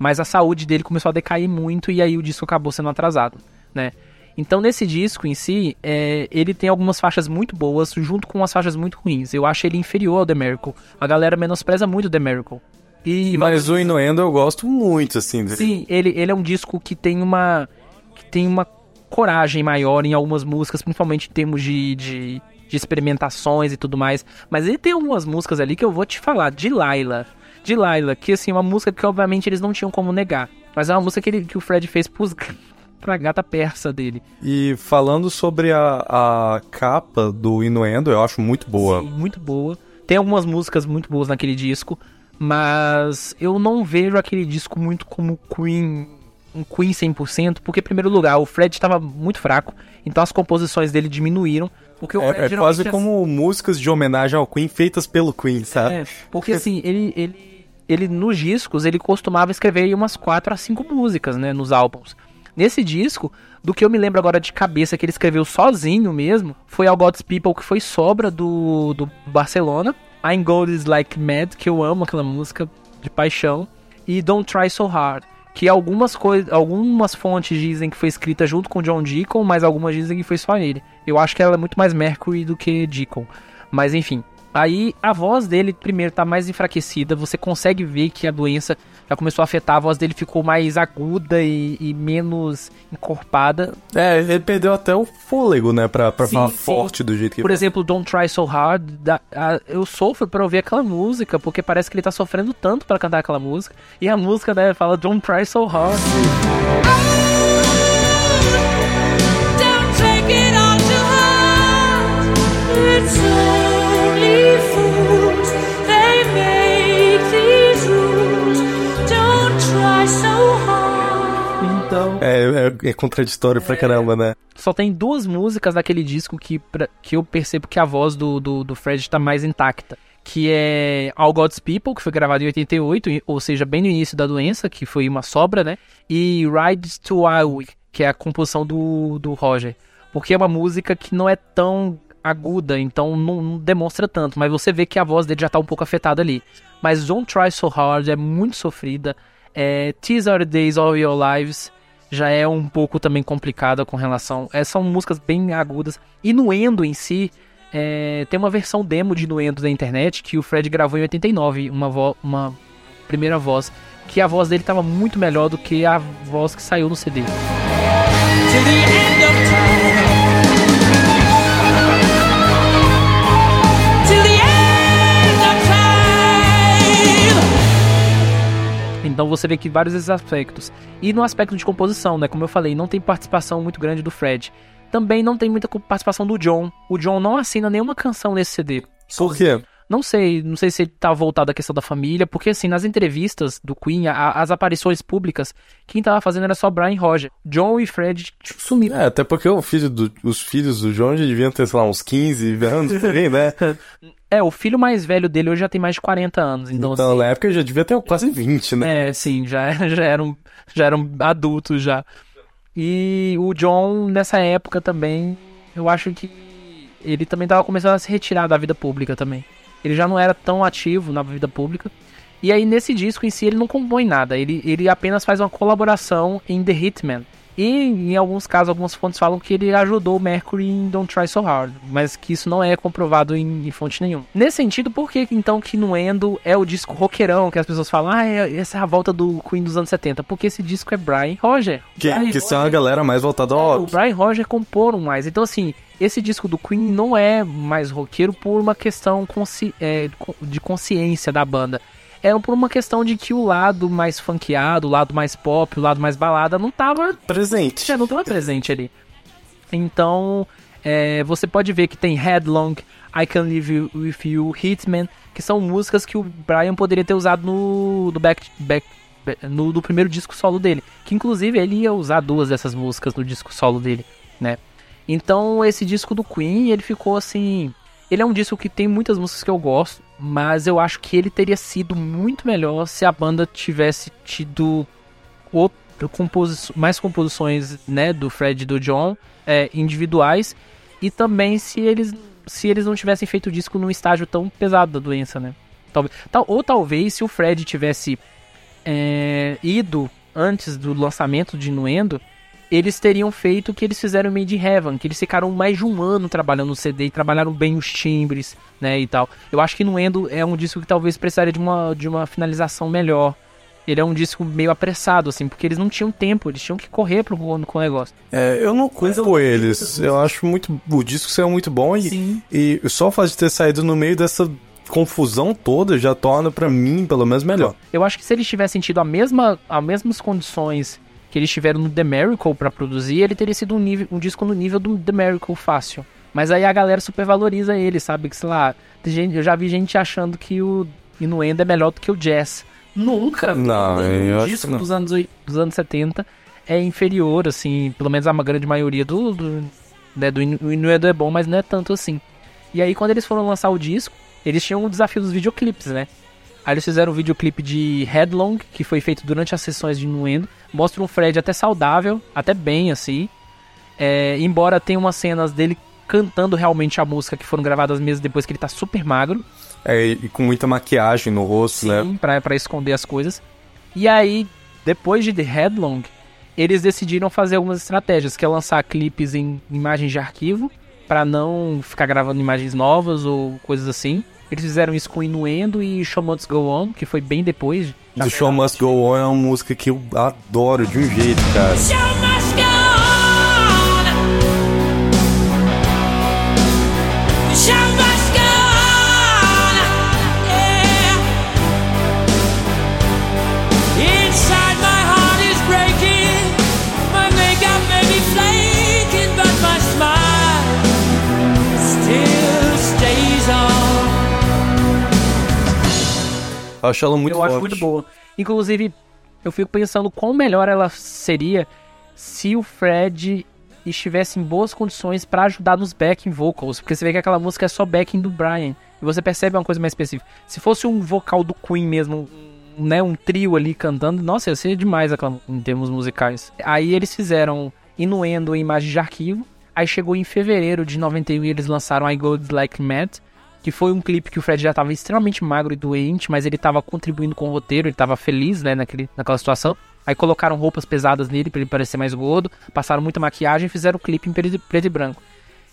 mas a saúde dele começou a decair muito e aí o disco acabou sendo atrasado, né? Então nesse disco em si, é, ele tem algumas faixas muito boas junto com umas faixas muito ruins. Eu acho ele inferior ao The Miracle. A galera menospreza muito The Miracle. E Mas o Inuendo eu gosto muito, assim. dele. Sim, ele, ele é um disco que tem uma que tem uma coragem maior em algumas músicas, principalmente em termos de, de, de experimentações e tudo mais. Mas ele tem algumas músicas ali que eu vou te falar, de Laila. De Laila, que assim, é uma música que obviamente eles não tinham como negar. Mas é uma música que, ele, que o Fred fez pros, pra gata persa dele. E falando sobre a, a capa do Inuendo, eu acho muito boa. Sim, muito boa. Tem algumas músicas muito boas naquele disco, mas eu não vejo aquele disco muito como Queen, um Queen 100%, porque em primeiro lugar, o Fred estava muito fraco, então as composições dele diminuíram, porque o Fred É, é quase como músicas de homenagem ao Queen feitas pelo Queen, sabe? é, porque assim, ele, ele, ele nos discos, ele costumava escrever umas 4 a 5 músicas, né, nos álbuns. Nesse disco, do que eu me lembro agora de cabeça que ele escreveu sozinho mesmo, foi All God's People, que foi sobra do, do Barcelona. I'm Gold is Like Mad, que eu amo aquela música de paixão. E Don't Try So Hard, que algumas coisas, algumas fontes dizem que foi escrita junto com John Deacon, mas algumas dizem que foi só ele. Eu acho que ela é muito mais Mercury do que Deacon. Mas enfim, Aí a voz dele, primeiro, tá mais enfraquecida. Você consegue ver que a doença já começou a afetar. A voz dele ficou mais aguda e, e menos encorpada. É, ele perdeu até o fôlego, né? Pra, pra Sim, falar sim. forte do jeito que Por exemplo, Don't Try So Hard. da- a- eu sofro pra ouvir aquela música, porque parece que ele tá sofrendo tanto pra cantar aquela música. E a música dele fala Don't Try So Hard. É, é contraditório pra caramba, né? Só tem duas músicas daquele disco que, pra- que eu percebo que a voz do, do, do Fred tá mais intacta. Que é All God's People, que foi gravado em 88, e- ou seja, bem no início da doença, que foi uma sobra, né? E Ride to Iowa, que é a composição do, do Roger. Porque é uma música que não é tão aguda, então não, não demonstra tanto, mas você vê que a voz dele já tá um pouco afetada ali. Mas Don't Try So Hard é muito sofrida. É, These Are the Days of Your Lives já é um pouco também complicada com relação. É, são músicas bem agudas. E no Endo em si, é, tem uma versão demo de Nuendo da internet que o Fred gravou em 89, uma, vo uma primeira voz, que a voz dele tava muito melhor do que a voz que saiu no CD. to Então você vê que vários desses aspectos. E no aspecto de composição, né? Como eu falei, não tem participação muito grande do Fred. Também não tem muita participação do John. O John não assina nenhuma canção nesse CD. Por quê? Não sei, não sei se ele tá voltado à questão da família, porque assim, nas entrevistas do Queen, a- as aparições públicas, quem tava fazendo era só Brian e Roger. John e Fred tipo, sumiram. É, até porque filho do- os filhos do João já deviam ter, sei lá, uns 15 anos por aí, né? É, o filho mais velho dele hoje já tem mais de 40 anos, então, Então, na época já devia ter quase 20, né? É, sim, já, já, eram, já eram adultos já. E o John, nessa época também, eu acho que ele também tava começando a se retirar da vida pública também. Ele já não era tão ativo na vida pública. E aí, nesse disco em si, ele não compõe nada. Ele, ele apenas faz uma colaboração em The Hitman. E, em alguns casos, algumas fontes falam que ele ajudou o Mercury em Don't Try So Hard. Mas que isso não é comprovado em, em fonte nenhuma. Nesse sentido, por que então que no Endo é o disco roqueirão? Que as pessoas falam, ah, é- essa é a volta do Queen dos anos 70. Porque esse disco é Brian Roger. Que, Brian que são a galera mais voltada ao o rock. Brian Roger comporam mais. Então, assim, esse disco do Queen não é mais roqueiro por uma questão consci- é, de consciência da banda. É por uma questão de que o lado mais funkeado, o lado mais pop, o lado mais balada não tava, Presente. já não tava presente ali. Então, é, você pode ver que tem Headlong, I Can Live With You, Hitman, que são músicas que o Brian poderia ter usado no, no back, back no, no primeiro disco solo dele. Que inclusive ele ia usar duas dessas músicas no disco solo dele, né? Então esse disco do Queen, ele ficou assim. Ele é um disco que tem muitas músicas que eu gosto, mas eu acho que ele teria sido muito melhor se a banda tivesse tido outra composi mais composições, né, do Fred e do John, é, individuais, e também se eles se eles não tivessem feito o disco num estágio tão pesado da doença, né? Talvez, tal, ou talvez se o Fred tivesse é, ido antes do lançamento de Nuendo, eles teriam feito o que eles fizeram em Made in Heaven, que eles ficaram mais de um ano trabalhando no CD e trabalharam bem os timbres, né, e tal. Eu acho que Nuendo é um disco que talvez precisaria de uma, de uma finalização melhor. Ele é um disco meio apressado, assim, porque eles não tinham tempo, eles tinham que correr pro, com o negócio. É, eu não culpo eles. Eu acho muito. O disco saiu muito bom e, Sim. e só o fato de ter saído no meio dessa confusão toda já torna pra mim, pelo menos, melhor. Eu acho que se eles tivessem tido a mesma, as mesmas condições que eles tiveram no The Miracle pra produzir, ele teria sido um, nível, um disco no nível do The Miracle fácil. Mas aí a galera supervaloriza ele, sabe? Que sei lá, tem gente, eu já vi gente achando que o Inuendo é melhor do que o Jazz. Nunca! Não, eu o acho disco não. dos anos, dos anos 70 é inferior, assim, pelo menos a uma grande maioria do. do, né, do Inu- o Inuendo é bom, mas não é tanto assim. E aí, quando eles foram lançar o disco, eles tinham o desafio dos videoclipes, né? Aí eles fizeram um videoclipe de Headlong, que foi feito durante as sessões de Nuendo. Mostra um Fred até saudável, até bem, assim. É, embora tenha umas cenas dele cantando realmente a música que foram gravadas meses depois que ele tá super magro. É, e com muita maquiagem no rosto, né? Sim, pra, pra esconder as coisas. E aí, depois de The Headlong, eles decidiram fazer algumas estratégias, que é lançar clipes em imagens de arquivo, pra não ficar gravando imagens novas ou coisas assim. Eles fizeram isso com Inuendo e Show Must Go On, que foi bem depois. The Show Must Go On é uma música que eu adoro de um jeito, cara. Show must go on. Eu acho ela muito eu acho forte. muito boa. Inclusive, eu fico pensando quão melhor ela seria se o Fred estivesse em boas condições pra ajudar nos backing vocals, porque você vê que aquela música é só backing do Brian, e você percebe uma coisa mais específica. Se fosse um vocal do Queen mesmo, né, um trio ali cantando, nossa, ia ser demais aquela, em termos musicais. Aí eles fizeram Inuendo em imagem de arquivo, aí chegou em fevereiro de 91 e eles lançaram I Go Like Mad, que foi um clipe que o Fred já estava extremamente magro e doente, mas ele estava contribuindo com o roteiro, ele estava feliz, né, naquele, naquela situação. Aí colocaram roupas pesadas nele para ele parecer mais gordo, passaram muita maquiagem e fizeram o clipe em preto e branco.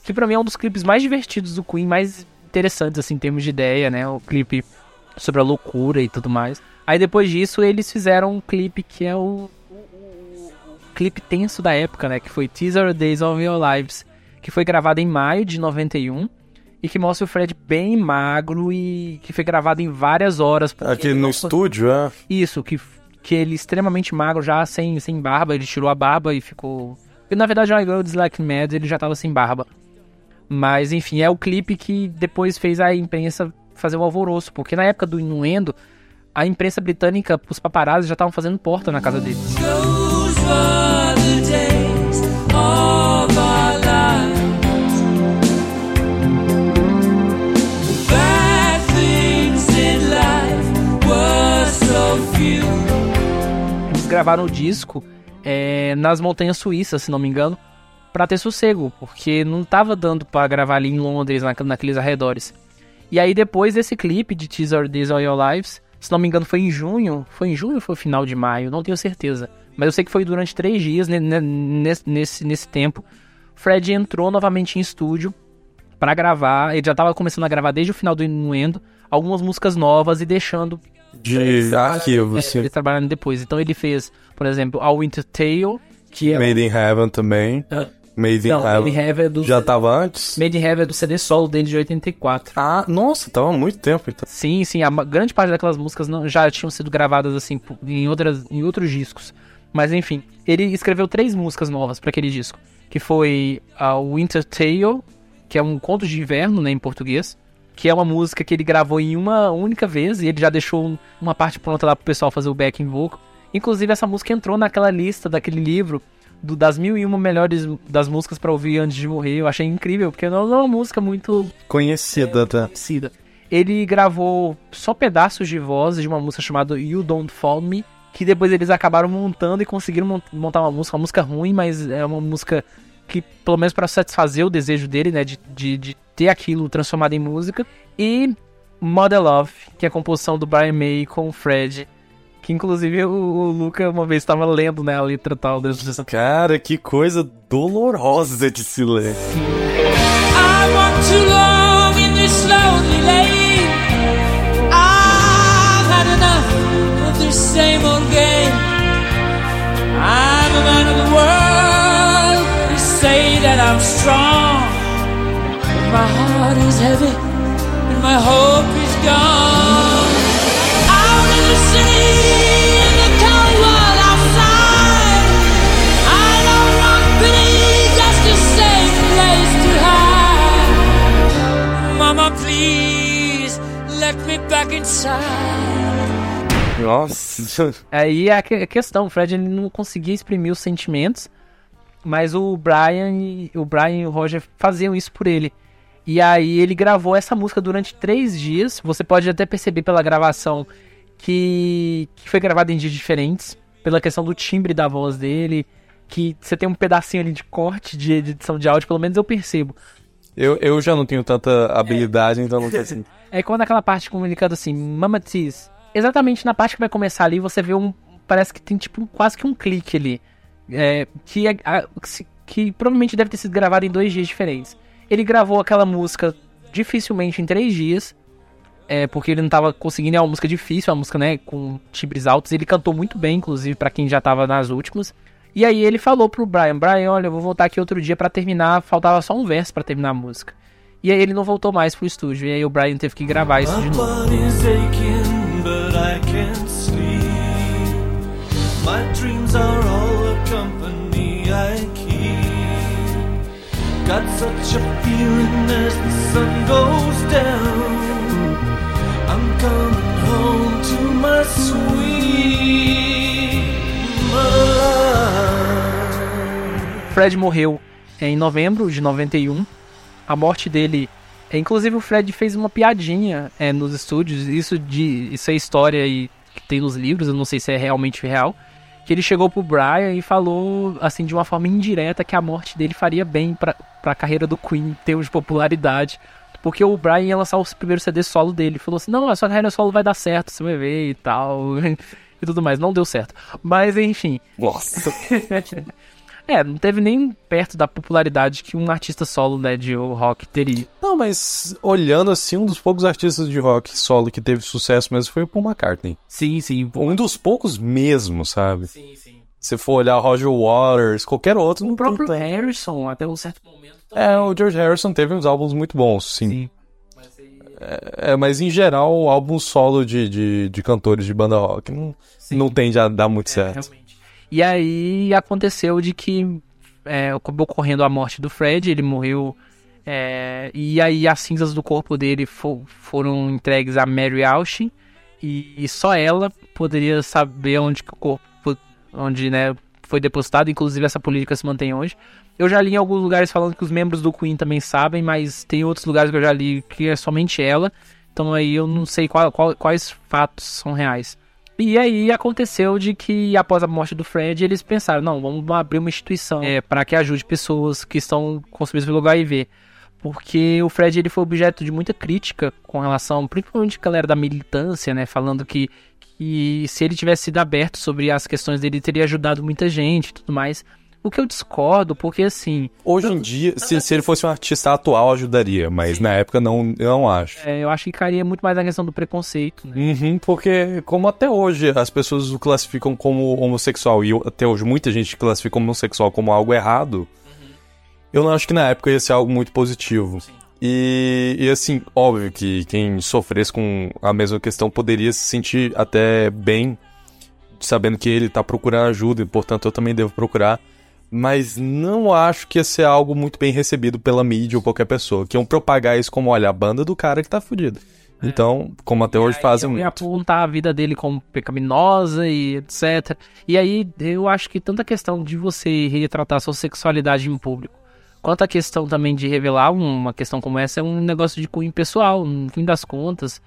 Que pra mim é um dos clipes mais divertidos do Queen, mais interessantes assim em termos de ideia, né? O clipe sobre a loucura e tudo mais. Aí depois disso eles fizeram um clipe que é o, o, o- o clipe tenso da época, né? Que foi Teaser Days of Your Lives, que foi gravado em maio de 91 e que mostra o Fred bem magro e que foi gravado em várias horas. Aqui no não- estúdio, é. isso, que, que ele extremamente magro, já sem, sem barba, ele tirou a barba e ficou. E, na verdade, o I Go Like Mad ele já tava sem barba. Mas enfim, é o clipe que depois fez a imprensa fazer um alvoroço, porque na época do Inuendo, a imprensa britânica, os paparazzi já estavam fazendo porta na casa dele. Gravaram o disco é, nas montanhas suíças, se não me engano, pra ter sossego, porque não tava dando pra gravar ali em Londres, na, naqueles arredores. E aí depois desse clipe de Teaser Days of Your Lives, se não me engano foi em junho, foi em junho ou foi final de maio, não tenho certeza. Mas eu sei que foi durante três dias, ne- ne- nesse, nesse, nesse tempo, Fred entrou novamente em estúdio pra gravar, ele já tava começando a gravar desde o final do Inuendo, algumas músicas novas e deixando De arquivo, é, assim. ele trabalhando depois. Então ele fez, por exemplo, A Winter Tale, que é. Made in Heaven também. Ah, Made in não, Made in Heaven. É do. Já tava antes? Made in Heaven é do CD solo dele de 84. Ah, nossa, tava há muito tempo então. Sim, sim, a grande parte daquelas músicas não, já tinham sido gravadas assim em, outras, em outros discos. Mas enfim, ele escreveu três músicas novas para aquele disco, que foi a Winter Tale, que é um conto de inverno, né, em português, que é uma música que ele gravou em uma única vez e ele já deixou um- uma parte pronta lá pro pessoal fazer o backing vocal. Inclusive essa música entrou naquela lista daquele livro do- das mil e uma melhores das músicas para ouvir antes de morrer. Eu achei incrível, porque não é uma música muito Conhecida, tá? conhecida. Ele gravou só pedaços de voz de uma música chamada You Don't Fall Me, que depois eles acabaram montando e conseguiram mon- montar uma música, uma música ruim, mas é uma música que, pelo menos para satisfazer o desejo dele, né, de, de, de ter aquilo transformado em música. E Mother Love, que é a composição do Brian May com o Fred, que inclusive o, o Luca uma vez estava lendo, né, a letra tal dessa Cara, que coisa dolorosa de se ler. I walked too long in this lonely lane. I'm strong, but my heart is heavy and my hope is gone. Out in the city, in the cold world outside. I don't want pity, just a safe place to hide. Mama, please let me back inside. Nossa. Aí é a questão, o Fred ele não conseguia exprimir os sentimentos, mas o Brian, e- o Brian e o Roger faziam isso por ele. E aí ele gravou essa música durante três dias. Você pode até perceber pela gravação que, que foi gravada em dias diferentes, pela questão do timbre da voz dele, que você tem um pedacinho ali de corte de, de edição de áudio, pelo menos eu percebo. Eu, eu já não tenho tanta habilidade, então não sei assim. É quando aquela parte comunicando assim, Mama Tease. Exatamente na parte que vai começar ali, você vê um. Parece que tem tipo um- quase que um clique ali. É, que, é- a- que provavelmente deve ter sido gravado em dois dias diferentes. Ele gravou aquela música dificilmente em três dias. É, porque ele não tava conseguindo, é uma música difícil, é uma música, né, com timbres altos. Ele cantou muito bem, inclusive, pra quem já tava nas últimas. E aí ele falou pro Brian, Brian, olha, eu vou voltar aqui outro dia pra terminar, faltava só um verso pra terminar a música. E aí ele não voltou mais pro estúdio, e aí o Brian teve que gravar isso de novo. My dreams are Got such a feeling as the sun goes down. I'm coming home to my sweet love. Fred morreu em novembro de 91. A morte dele. Inclusive o Fred fez uma piadinha é, nos estúdios. Isso de isso é história e que tem nos livros. Eu não sei se é realmente real. Que ele chegou pro Brian e falou assim de uma forma indireta que a morte dele faria bem pra, pra carreira do Queen em termos de popularidade. Porque o Brian ia lançar o primeiro CD solo dele. Falou assim: Não, a sua carreira solo vai dar certo, você vai ver e tal. e tudo mais. Não deu certo. Mas enfim. Nossa. É, não teve nem perto da popularidade que um artista solo né, de rock teria. Não, mas olhando assim, um dos poucos artistas de rock solo que teve sucesso mesmo foi o Paul McCartney. Sim, sim. Um dos poucos mesmo, sabe? Sim, sim. Se for olhar Roger Waters, qualquer outro, O não próprio tem... Harrison, até um certo momento. É, o George Harrison teve uns álbuns muito bons, sim. Sim. Mas aí- É, mas em geral, o álbum solo de, de, de cantores de banda rock não, Sim. não tende a dar muito É, certo. realmente. E aí aconteceu de que é, acabou ocorrendo a morte do Fred, ele morreu. é, e aí as cinzas do corpo dele fo- foram entregues a Mary Austin. E, e só ela poderia saber onde o corpo onde, né, foi depositado. Inclusive essa política se mantém hoje. Eu já li em alguns lugares falando que os membros do Queen também sabem, mas tem outros lugares que eu já li que é somente ela. Então aí eu não sei qual- qual- quais fatos são reais. E aí aconteceu de que após a morte do Fred, eles pensaram, não, vamos abrir uma instituição é, para que ajude pessoas que estão consumidas pelo HIV. Porque o Fred ele foi objeto de muita crítica com relação, principalmente a galera da militância, né, falando que, que se ele tivesse sido aberto sobre as questões dele, teria ajudado muita gente e tudo mais. O que eu discordo, porque assim, Hoje em dia, se, se ele fosse um artista atual, ajudaria, mas na época não, eu não acho. é, eu acho que cairia muito mais na questão do preconceito, né? Uhum, porque como até hoje as pessoas o classificam como homossexual e até hoje muita gente classifica homossexual como algo errado, eu não acho que na época ia ser algo muito positivo. E, e assim, óbvio que quem sofresse com a mesma questão poderia se sentir até bem sabendo que ele tá procurando ajuda e portanto eu também devo procurar. Mas não acho que ia ser algo muito bem recebido pela mídia ou qualquer pessoa. Que iam propagar isso como, olha, a banda do cara que tá fudido. Então, como até hoje Aí fazem muito. apontar a vida dele como pecaminosa e etc. E aí eu acho que tanto a questão de você retratar sua sexualidade em público, quanto a questão também de revelar uma questão como essa é um negócio de cunho pessoal, no fim das contas.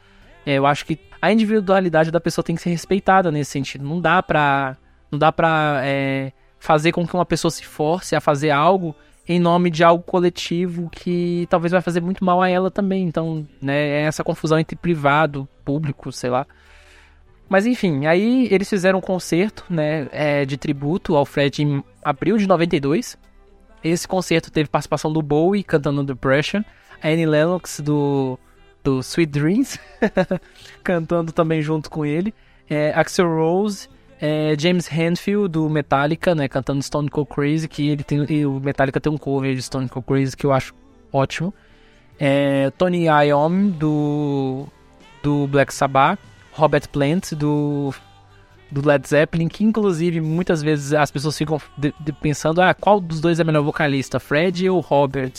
É, eu acho que a individualidade da pessoa tem que ser respeitada nesse sentido. Não dá pra. Não dá pra é, fazer com que uma pessoa se force a fazer algo em nome de algo coletivo que talvez vai fazer muito mal a ela também. Então, né, é essa confusão entre privado, público, sei lá. Mas enfim, aí eles fizeram um concerto, né, é, de tributo ao Fred em abril de 92. Esse concerto teve participação do Bowie cantando The Pressure, a Annie Lennox do, do Sweet Dreams cantando também junto com ele, é, Axel Rose, é, James Hetfield do Metallica, né, cantando Stone Cold Crazy, que ele tem, e o Metallica tem um cover de Stone Cold Crazy que eu acho ótimo. É, Tony Iommi do do Black Sabbath, Robert Plant do do Led Zeppelin, que inclusive muitas vezes as pessoas ficam de- de- pensando, ah, qual dos dois é melhor vocalista, Fred ou Robert?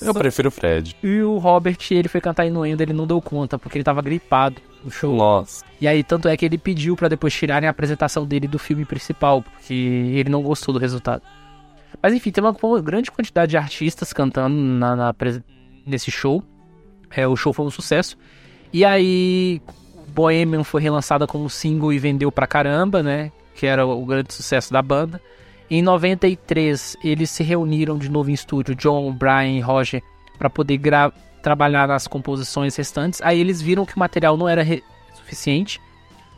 Eu prefiro o Fred. E o Robert, ele foi cantar Inuendo, ele não deu conta, porque ele tava gripado no show. Nossa. E aí, tanto é que ele pediu pra depois tirarem a apresentação dele do filme principal, porque ele não gostou do resultado. Mas enfim, tem uma grande quantidade de artistas cantando na, na nesse show. É, o show foi um sucesso. E aí, Bohemian foi relançada como single e vendeu pra caramba, né? Que era o grande sucesso da banda. Em 93, eles se reuniram de novo em estúdio, John, Brian e Roger, pra poder gra- trabalhar nas composições restantes. Aí eles viram que o material não era suficiente.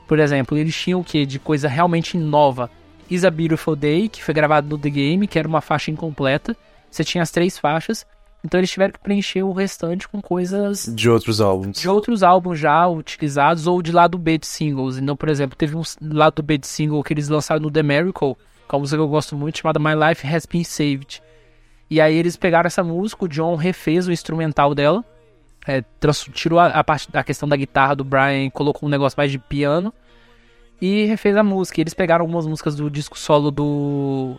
Por exemplo, eles tinham o que de coisa realmente nova? Is a Beautiful Day, que foi gravado no The Game, que era uma faixa incompleta. Você tinha as três faixas. Então eles tiveram que preencher o restante com coisas De outros álbuns. de outros álbuns já utilizados ou de lado B de singles. Então, por exemplo, teve um lado B de single que eles lançaram no The Miracle, que é uma música que eu gosto muito, chamada My Life Has Been Saved. E aí eles pegaram essa música, o John refez o instrumental dela, é, tirou a, a parte da questão da guitarra do Brian colocou um negócio mais de piano e refez a música. Eles pegaram algumas músicas do disco solo do,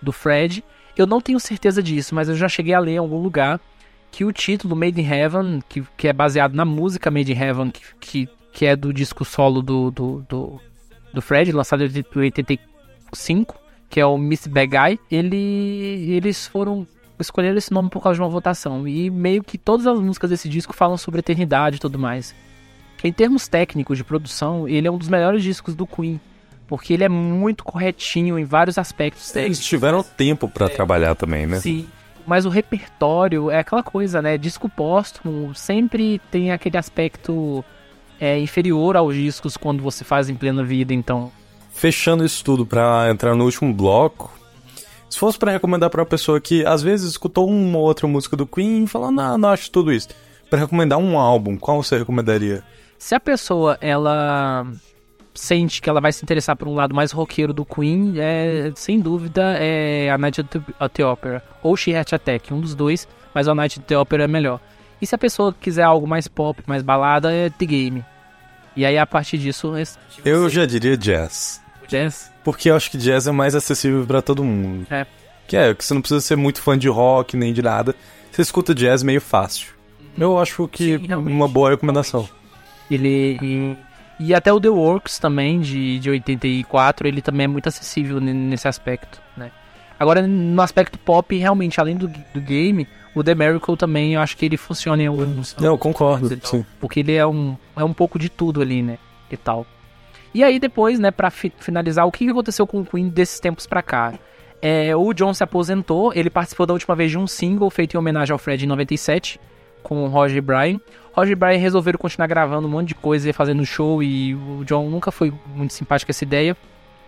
do Fred. Eu não tenho certeza disso, mas eu já cheguei a ler em algum lugar que o título Made in Heaven, que, que é baseado na música Made in Heaven, que, que, que é do disco solo do, do, do, do Fred, lançado em 85, que é o Miss Bad Guy, ele, eles foram escolheram esse nome por causa de uma votação. E meio que todas as músicas desse disco falam sobre eternidade e tudo mais. Em termos técnicos de produção, ele é um dos melhores discos do Queen. Porque ele é muito corretinho em vários aspectos Eles tiveram tempo pra trabalhar também, né? Sim. Mas o repertório é aquela coisa, né? Disco póstumo sempre tem aquele aspecto é, inferior aos discos quando você faz em plena vida, então. Fechando isso tudo pra entrar no último bloco, se fosse pra recomendar pra uma pessoa que às vezes escutou uma ou outra música do Queen e falou, não, não acho tudo isso. Pra recomendar um álbum, qual você recomendaria? Se a pessoa ela sente que ela vai se interessar por um lado mais roqueiro do Queen, é sem dúvida é a Night at the, Opera ou She Heart Attack, um dos dois, mas a Night at the Opera é melhor. E se a pessoa quiser algo mais pop, mais balada, é The Game. E aí a partir disso, Eu já diria jazz. jazz. Porque eu acho que jazz é mais acessível pra todo mundo. É. Que é, que você não precisa ser muito fã de rock nem de nada. Você escuta jazz meio fácil. Eu acho que Sim, uma boa recomendação. Ele e, e até o The Works também de, de 84, ele também é muito acessível ne- nesse aspecto, né? Agora no aspecto pop, realmente além do, do game, o The Miracle também eu acho que ele funciona em alguns Eu concordo, sim. porque ele é um é um pouco de tudo ali, né? E tal. E aí depois, né, para finalizar, o que que aconteceu com o Queen desses tempos pra cá? É, o John se aposentou, ele participou da última vez de um single feito em homenagem ao Fred em 97, com o Roger e Brian. Roger e Brian resolveram continuar gravando um monte de coisa e fazendo show, e o John nunca foi muito simpático com essa ideia.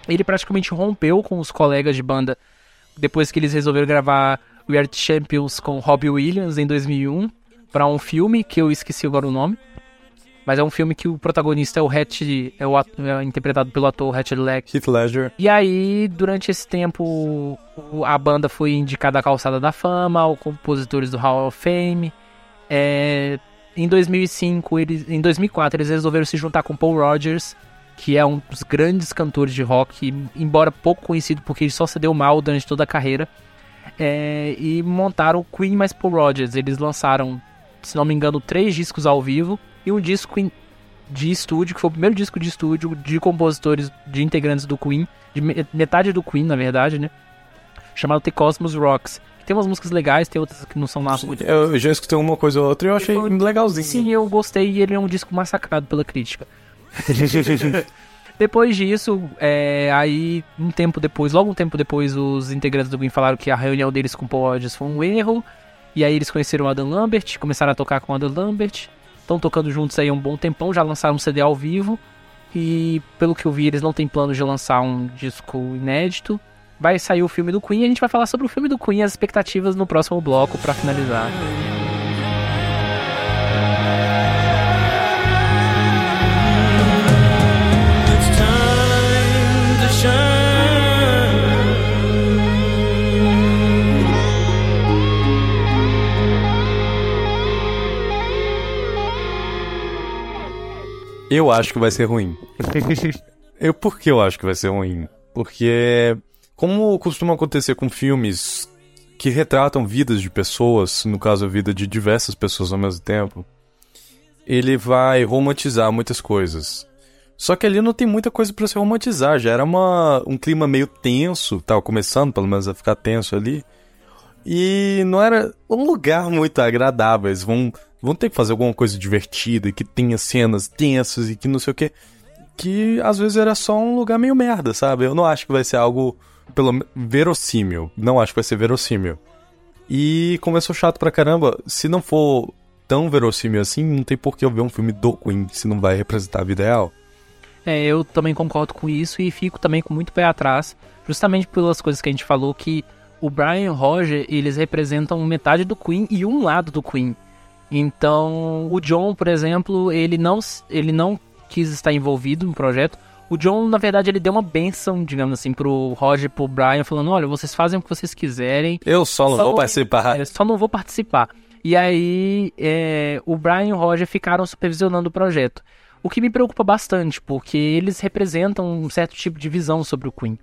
Ele praticamente rompeu com os colegas de banda depois que eles resolveram gravar We Are the Champions com Robbie Williams em 2001 para um filme que eu esqueci agora o nome. Mas é um filme que o protagonista é o Hatch, é, o ato- é interpretado pelo ator Hatch Leck. Heath Ledger. E aí, durante esse tempo, a banda foi indicada à Calçada da Fama, ao compositores do Hall of Fame. É, em 2005, eles, em 2004, eles resolveram se juntar com Paul Rogers, que é um dos grandes cantores de rock, embora pouco conhecido porque ele só se deu mal durante toda a carreira. É, e montaram o Queen mais Paul Rogers. Eles lançaram, se não me engano, três discos ao vivo e um disco de estúdio, que foi o primeiro disco de estúdio de compositores, de integrantes do Queen, de me- metade do Queen, na verdade, né? Chamado The Cosmos Rocks. Tem umas músicas legais, tem outras que não são nada muito. Eu já escutei uma coisa ou outra e eu achei Foi- legalzinho. Sim, eu gostei e ele é um disco massacrado pela crítica. depois disso, é, aí um tempo depois, logo um tempo depois, os integrantes do Queen falaram que a reunião deles com o Paul Rodgers foi um erro. E aí eles conheceram o Adam Lambert, começaram a tocar com o Adam Lambert. Estão tocando juntos aí um bom tempão, já lançaram um CD ao vivo. E pelo que eu vi, eles não têm plano de lançar um disco inédito. Vai sair o filme do Queen e a gente vai falar sobre o filme do Queen e as expectativas no próximo bloco pra finalizar. Eu acho que vai ser ruim. Eu, por que eu acho que vai ser ruim? Porque, como costuma acontecer com filmes que retratam vidas de pessoas, no caso a vida de diversas pessoas ao mesmo tempo, ele vai romantizar muitas coisas. Só que ali não tem muita coisa pra se romantizar, já era uma, um clima meio tenso, tava começando pelo menos a ficar tenso ali. E não era um lugar muito agradável. Eles vão, vão ter que fazer alguma coisa divertida, que tenha cenas tensas e que não sei o que. Que às vezes era só um lugar meio merda, sabe? Eu não acho que vai ser algo pelo verossímil. Não acho que vai ser verossímil. E começou chato pra caramba. Se não for tão verossímil assim, não tem por que eu ver um filme do Queen se não vai representar a vida real. É, eu também concordo com isso e fico também com muito pé atrás, justamente pelas coisas que a gente falou, que o Brian e o Roger, eles representam metade do Queen e um lado do Queen. Então, o John, por exemplo, ele não, ele não quis estar envolvido no projeto. O John, na verdade, ele deu uma benção, digamos assim, pro Roger e pro Brian, falando, olha, vocês fazem o que vocês quiserem, Eu só não Só vou participar. eu só não vou participar. E aí, é, o Brian e o Roger ficaram supervisionando o projeto. O que me preocupa bastante, porque eles representam um certo tipo de visão sobre o Queen.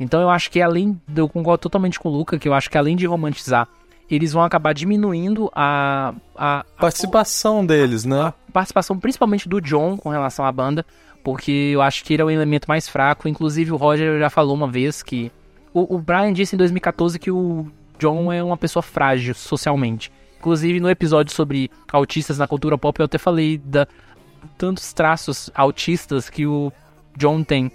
Então eu acho que além, eu concordo totalmente com o Luca, que eu acho que além de romantizar, eles vão acabar diminuindo a, a, a Participação deles, né? participação principalmente do John com relação à banda, porque eu acho que ele é o elemento mais fraco. Inclusive o Roger já falou uma vez que O, o Brian disse em 2014 que o John é uma pessoa frágil socialmente. Inclusive, no episódio sobre autistas na cultura pop, eu até falei da tantos traços autistas que o John tem.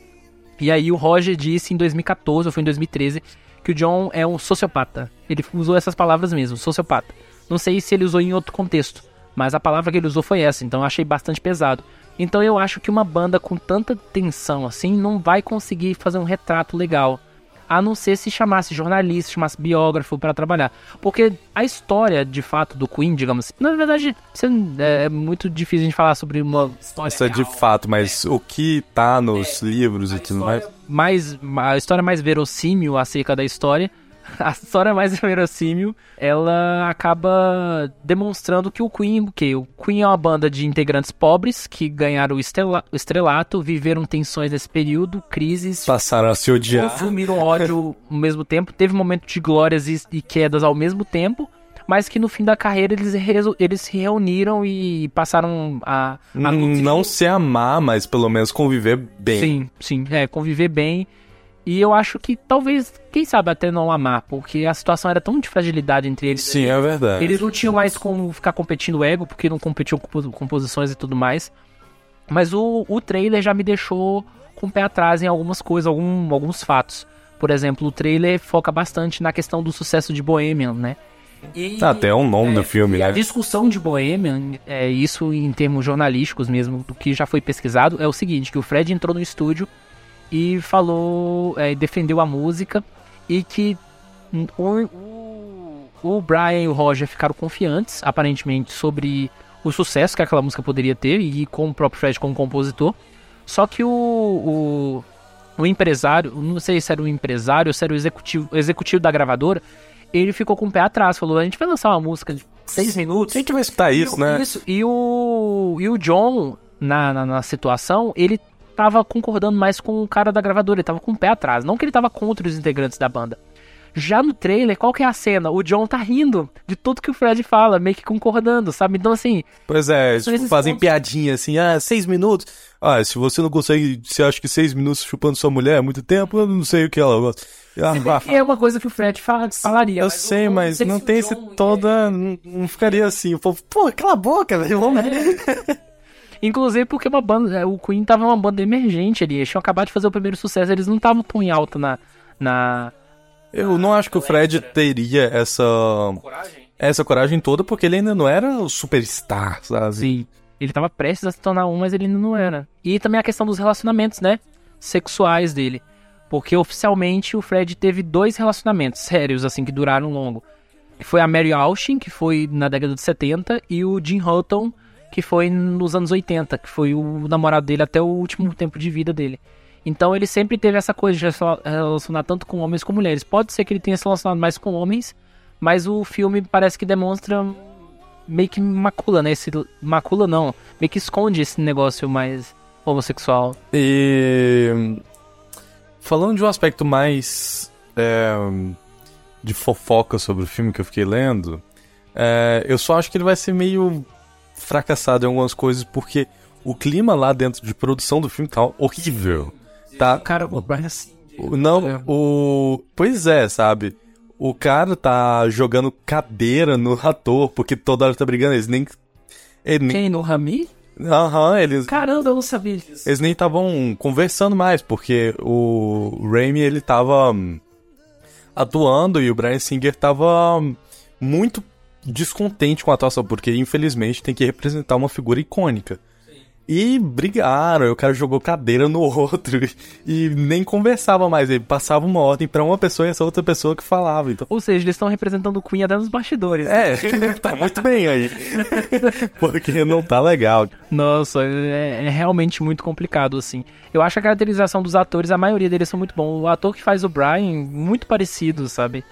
E aí o Roger disse em 2014, ou foi em 2013, que o John é um sociopata. Ele usou essas palavras mesmo, sociopata. Não sei se ele usou em outro contexto, mas a palavra que ele usou foi essa, então eu achei bastante pesado. Então eu acho que uma banda com tanta tensão assim não vai conseguir fazer um retrato legal. A não ser se chamasse jornalista, chamasse biógrafo para trabalhar. Porque a história, de fato, do Queen, digamos, na verdade, você- é muito difícil a gente falar sobre uma história. Isso é de fato, mas o que tá nos livros e tudo mais. mais a história mais verossímil acerca da história, a história mais verossímil, ela acaba demonstrando que o Queen, o quê? O Queen é uma banda de integrantes pobres que ganharam o, estrela- o estrelato, viveram tensões nesse período, crises, Passaram a se odiar. consumiram ódio ao mesmo tempo, teve um momento de glórias e, e quedas ao mesmo tempo. Mas que no fim da carreira eles, eles se reuniram e passaram a, a Não se amar, mas pelo menos conviver bem. Sim, sim, é, conviver bem. E eu acho que talvez, quem sabe até não amar, porque a situação era tão de fragilidade entre eles. Sim, é verdade. Eles não tinham mais como ficar competindo ego, porque não competiam com pos- composições e tudo mais. Mas o, o trailer já me deixou com o pé atrás em algumas coisas, algum, alguns fatos. Por exemplo, o trailer foca bastante na questão do sucesso de Bohemian, né? E- Tá até o nome do filme, e a né? discussão de Bohemian, é, isso em termos jornalísticos mesmo, do que já foi pesquisado, é o seguinte, que o Fred entrou no estúdio e falou, é, defendeu a música e que o, o, Brian e o Roger ficaram confiantes, aparentemente, sobre o sucesso que aquela música poderia ter e com o próprio Fred como compositor. Só que o, o, o empresário, não sei se era o empresário ou se era o executivo, o executivo da gravadora, ele ficou com o pé atrás, falou, a gente vai lançar uma música de seis minutos. A gente vai escutar isso, né? Isso, e o, e o John, na, na, na situação, ele tava concordando mais com o cara da gravadora, ele tava com o pé atrás. Não que ele tava contra os integrantes da banda. Já no trailer, qual que é a cena? O John tá rindo de tudo que o Fred fala, meio que concordando, sabe? Então, assim, Pois é, tipo, fazem pontos. piadinha assim, ah, seis minutos. Ah, se você não consegue, você acha que seis minutos chupando sua mulher é muito tempo, eu não sei o que ela gosta. Ah, é uma coisa que o Fred fala, falaria. eu sei, mas não tem esse toda. Não, não ficaria assim. O povo, pô, cala a boca, velho. Vamos Inclusive porque uma banda, é, o Queen tava uma banda emergente ali, eles tinham acabado de fazer o primeiro sucesso, eles não estavam tão em alta na, na, Eu não acho que o Fred teria essa. Essa coragem toda, porque ele ainda não era o superstar, sabe? Sim. Ele tava prestes a se tornar um, mas ele ainda não era. E também a questão dos relacionamentos, né? Sexuais dele. Porque oficialmente o Fred teve dois relacionamentos sérios, assim, que duraram longo. Foi a Mary Austin, que foi na década de 70, e o Jim Houghton, que foi nos anos 80, que foi o namorado dele até o último tempo de vida dele. Então ele sempre teve essa coisa de relacionar tanto com homens como mulheres. Pode ser que ele tenha se relacionado mais com homens, mas o filme parece que demonstra meio que macula, né? Esse, macula não, meio que esconde esse negócio mais homossexual. E. Falando de um aspecto mais. é, de fofoca sobre o filme que eu fiquei lendo, é, eu só acho que ele vai ser meio fracassado em algumas coisas, porque o clima lá dentro de produção do filme tá horrível. Tá. Cara, o Brian Não, o. Pois é, sabe? O cara tá jogando cadeira no ator, porque toda hora tá brigando, eles nem. Ele nem Quem? No Rami? Aham, eles. Caramba, eu não sabia disso. Eles nem estavam conversando mais, porque o Raimi, ele tava hum, atuando e o Brian Singer tava hum, muito descontente com a atuação, porque infelizmente tem que representar uma figura icônica. E brigaram, o cara jogou cadeira no outro e nem conversava mais, ele passava uma ordem pra uma pessoa e essa outra pessoa que falava. Então, Ou seja, eles estão representando o Queen até nos bastidores. é, tá muito bem aí. Porque não tá legal. Nossa, é, é realmente muito complicado, assim. Eu acho a caracterização dos atores, a maioria deles são muito bons. O ator que faz o Brian, muito parecido, sabe?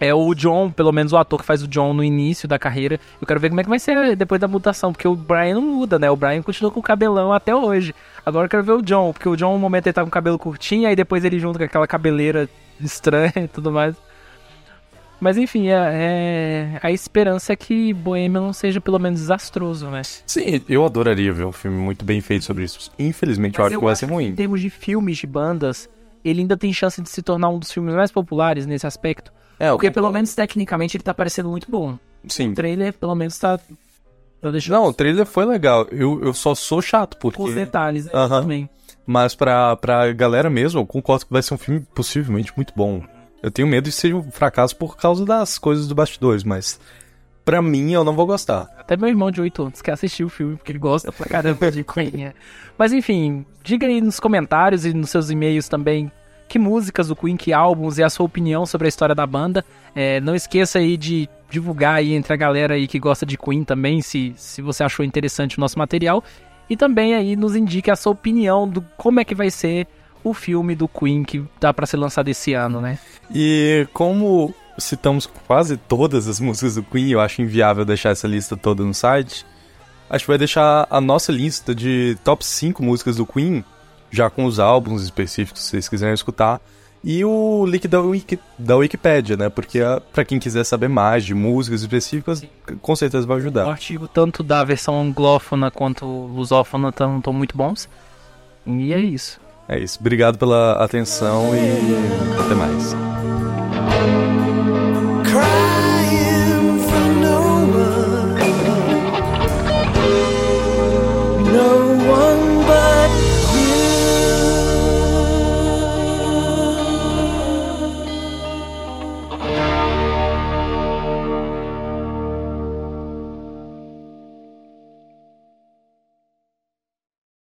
É o John, pelo menos o ator que faz o John no início da carreira. Eu quero ver como é que vai ser depois da mutação, porque o Brian não muda, né? O Brian continua com o cabelão até hoje. Agora eu quero ver o John, porque o John, no momento, ele tá com o cabelo curtinho, aí depois ele junta com aquela cabeleira estranha e tudo mais. Mas enfim, é, é- a esperança é que Bohemian não seja pelo menos desastroso, né? Sim, eu adoraria ver um filme muito bem feito sobre isso. Infelizmente, eu acho que vai ser Em ruim. termos de filmes de bandas, ele ainda tem chance de se tornar um dos filmes mais populares nesse aspecto. É, Porque pelo menos tecnicamente ele tá parecendo muito bom. Sim. O trailer, pelo menos, tá. Eu deixo Não, o trailer foi legal. Eu, eu só sou chato, porque. com os detalhes né, Aham. também. Mas pra, pra galera mesmo, eu concordo que vai ser um filme possivelmente muito bom. Eu tenho medo de ser um fracasso por causa das coisas do bastidores, mas pra mim eu não vou gostar. Até meu irmão de 8 anos quer assistir o filme, porque ele gosta pra caramba de Queen. Mas enfim, diga aí nos comentários e nos seus e-mails também que músicas do Queen, que álbuns e a sua opinião sobre a história da banda. É, não esqueça aí de divulgar aí entre a galera aí que gosta de Queen também, se, se você achou interessante o nosso material. E também aí nos indique a sua opinião do como é que vai ser o filme do Queen que dá pra ser lançado esse ano, né? E como citamos quase todas as músicas do Queen, eu acho inviável deixar essa lista toda no site. Acho que vai deixar a nossa lista de top 5 músicas do Queen, já com os álbuns específicos, se vocês quiserem escutar. E o link da, Wiki, da Wikipedia, né? Porque ah, pra quem quiser saber mais de músicas específicas, com certeza vai O ajudar. artigo tanto da versão anglófona quanto lusófona estão muito bons. E é isso. É isso. Obrigado pela atenção e até mais.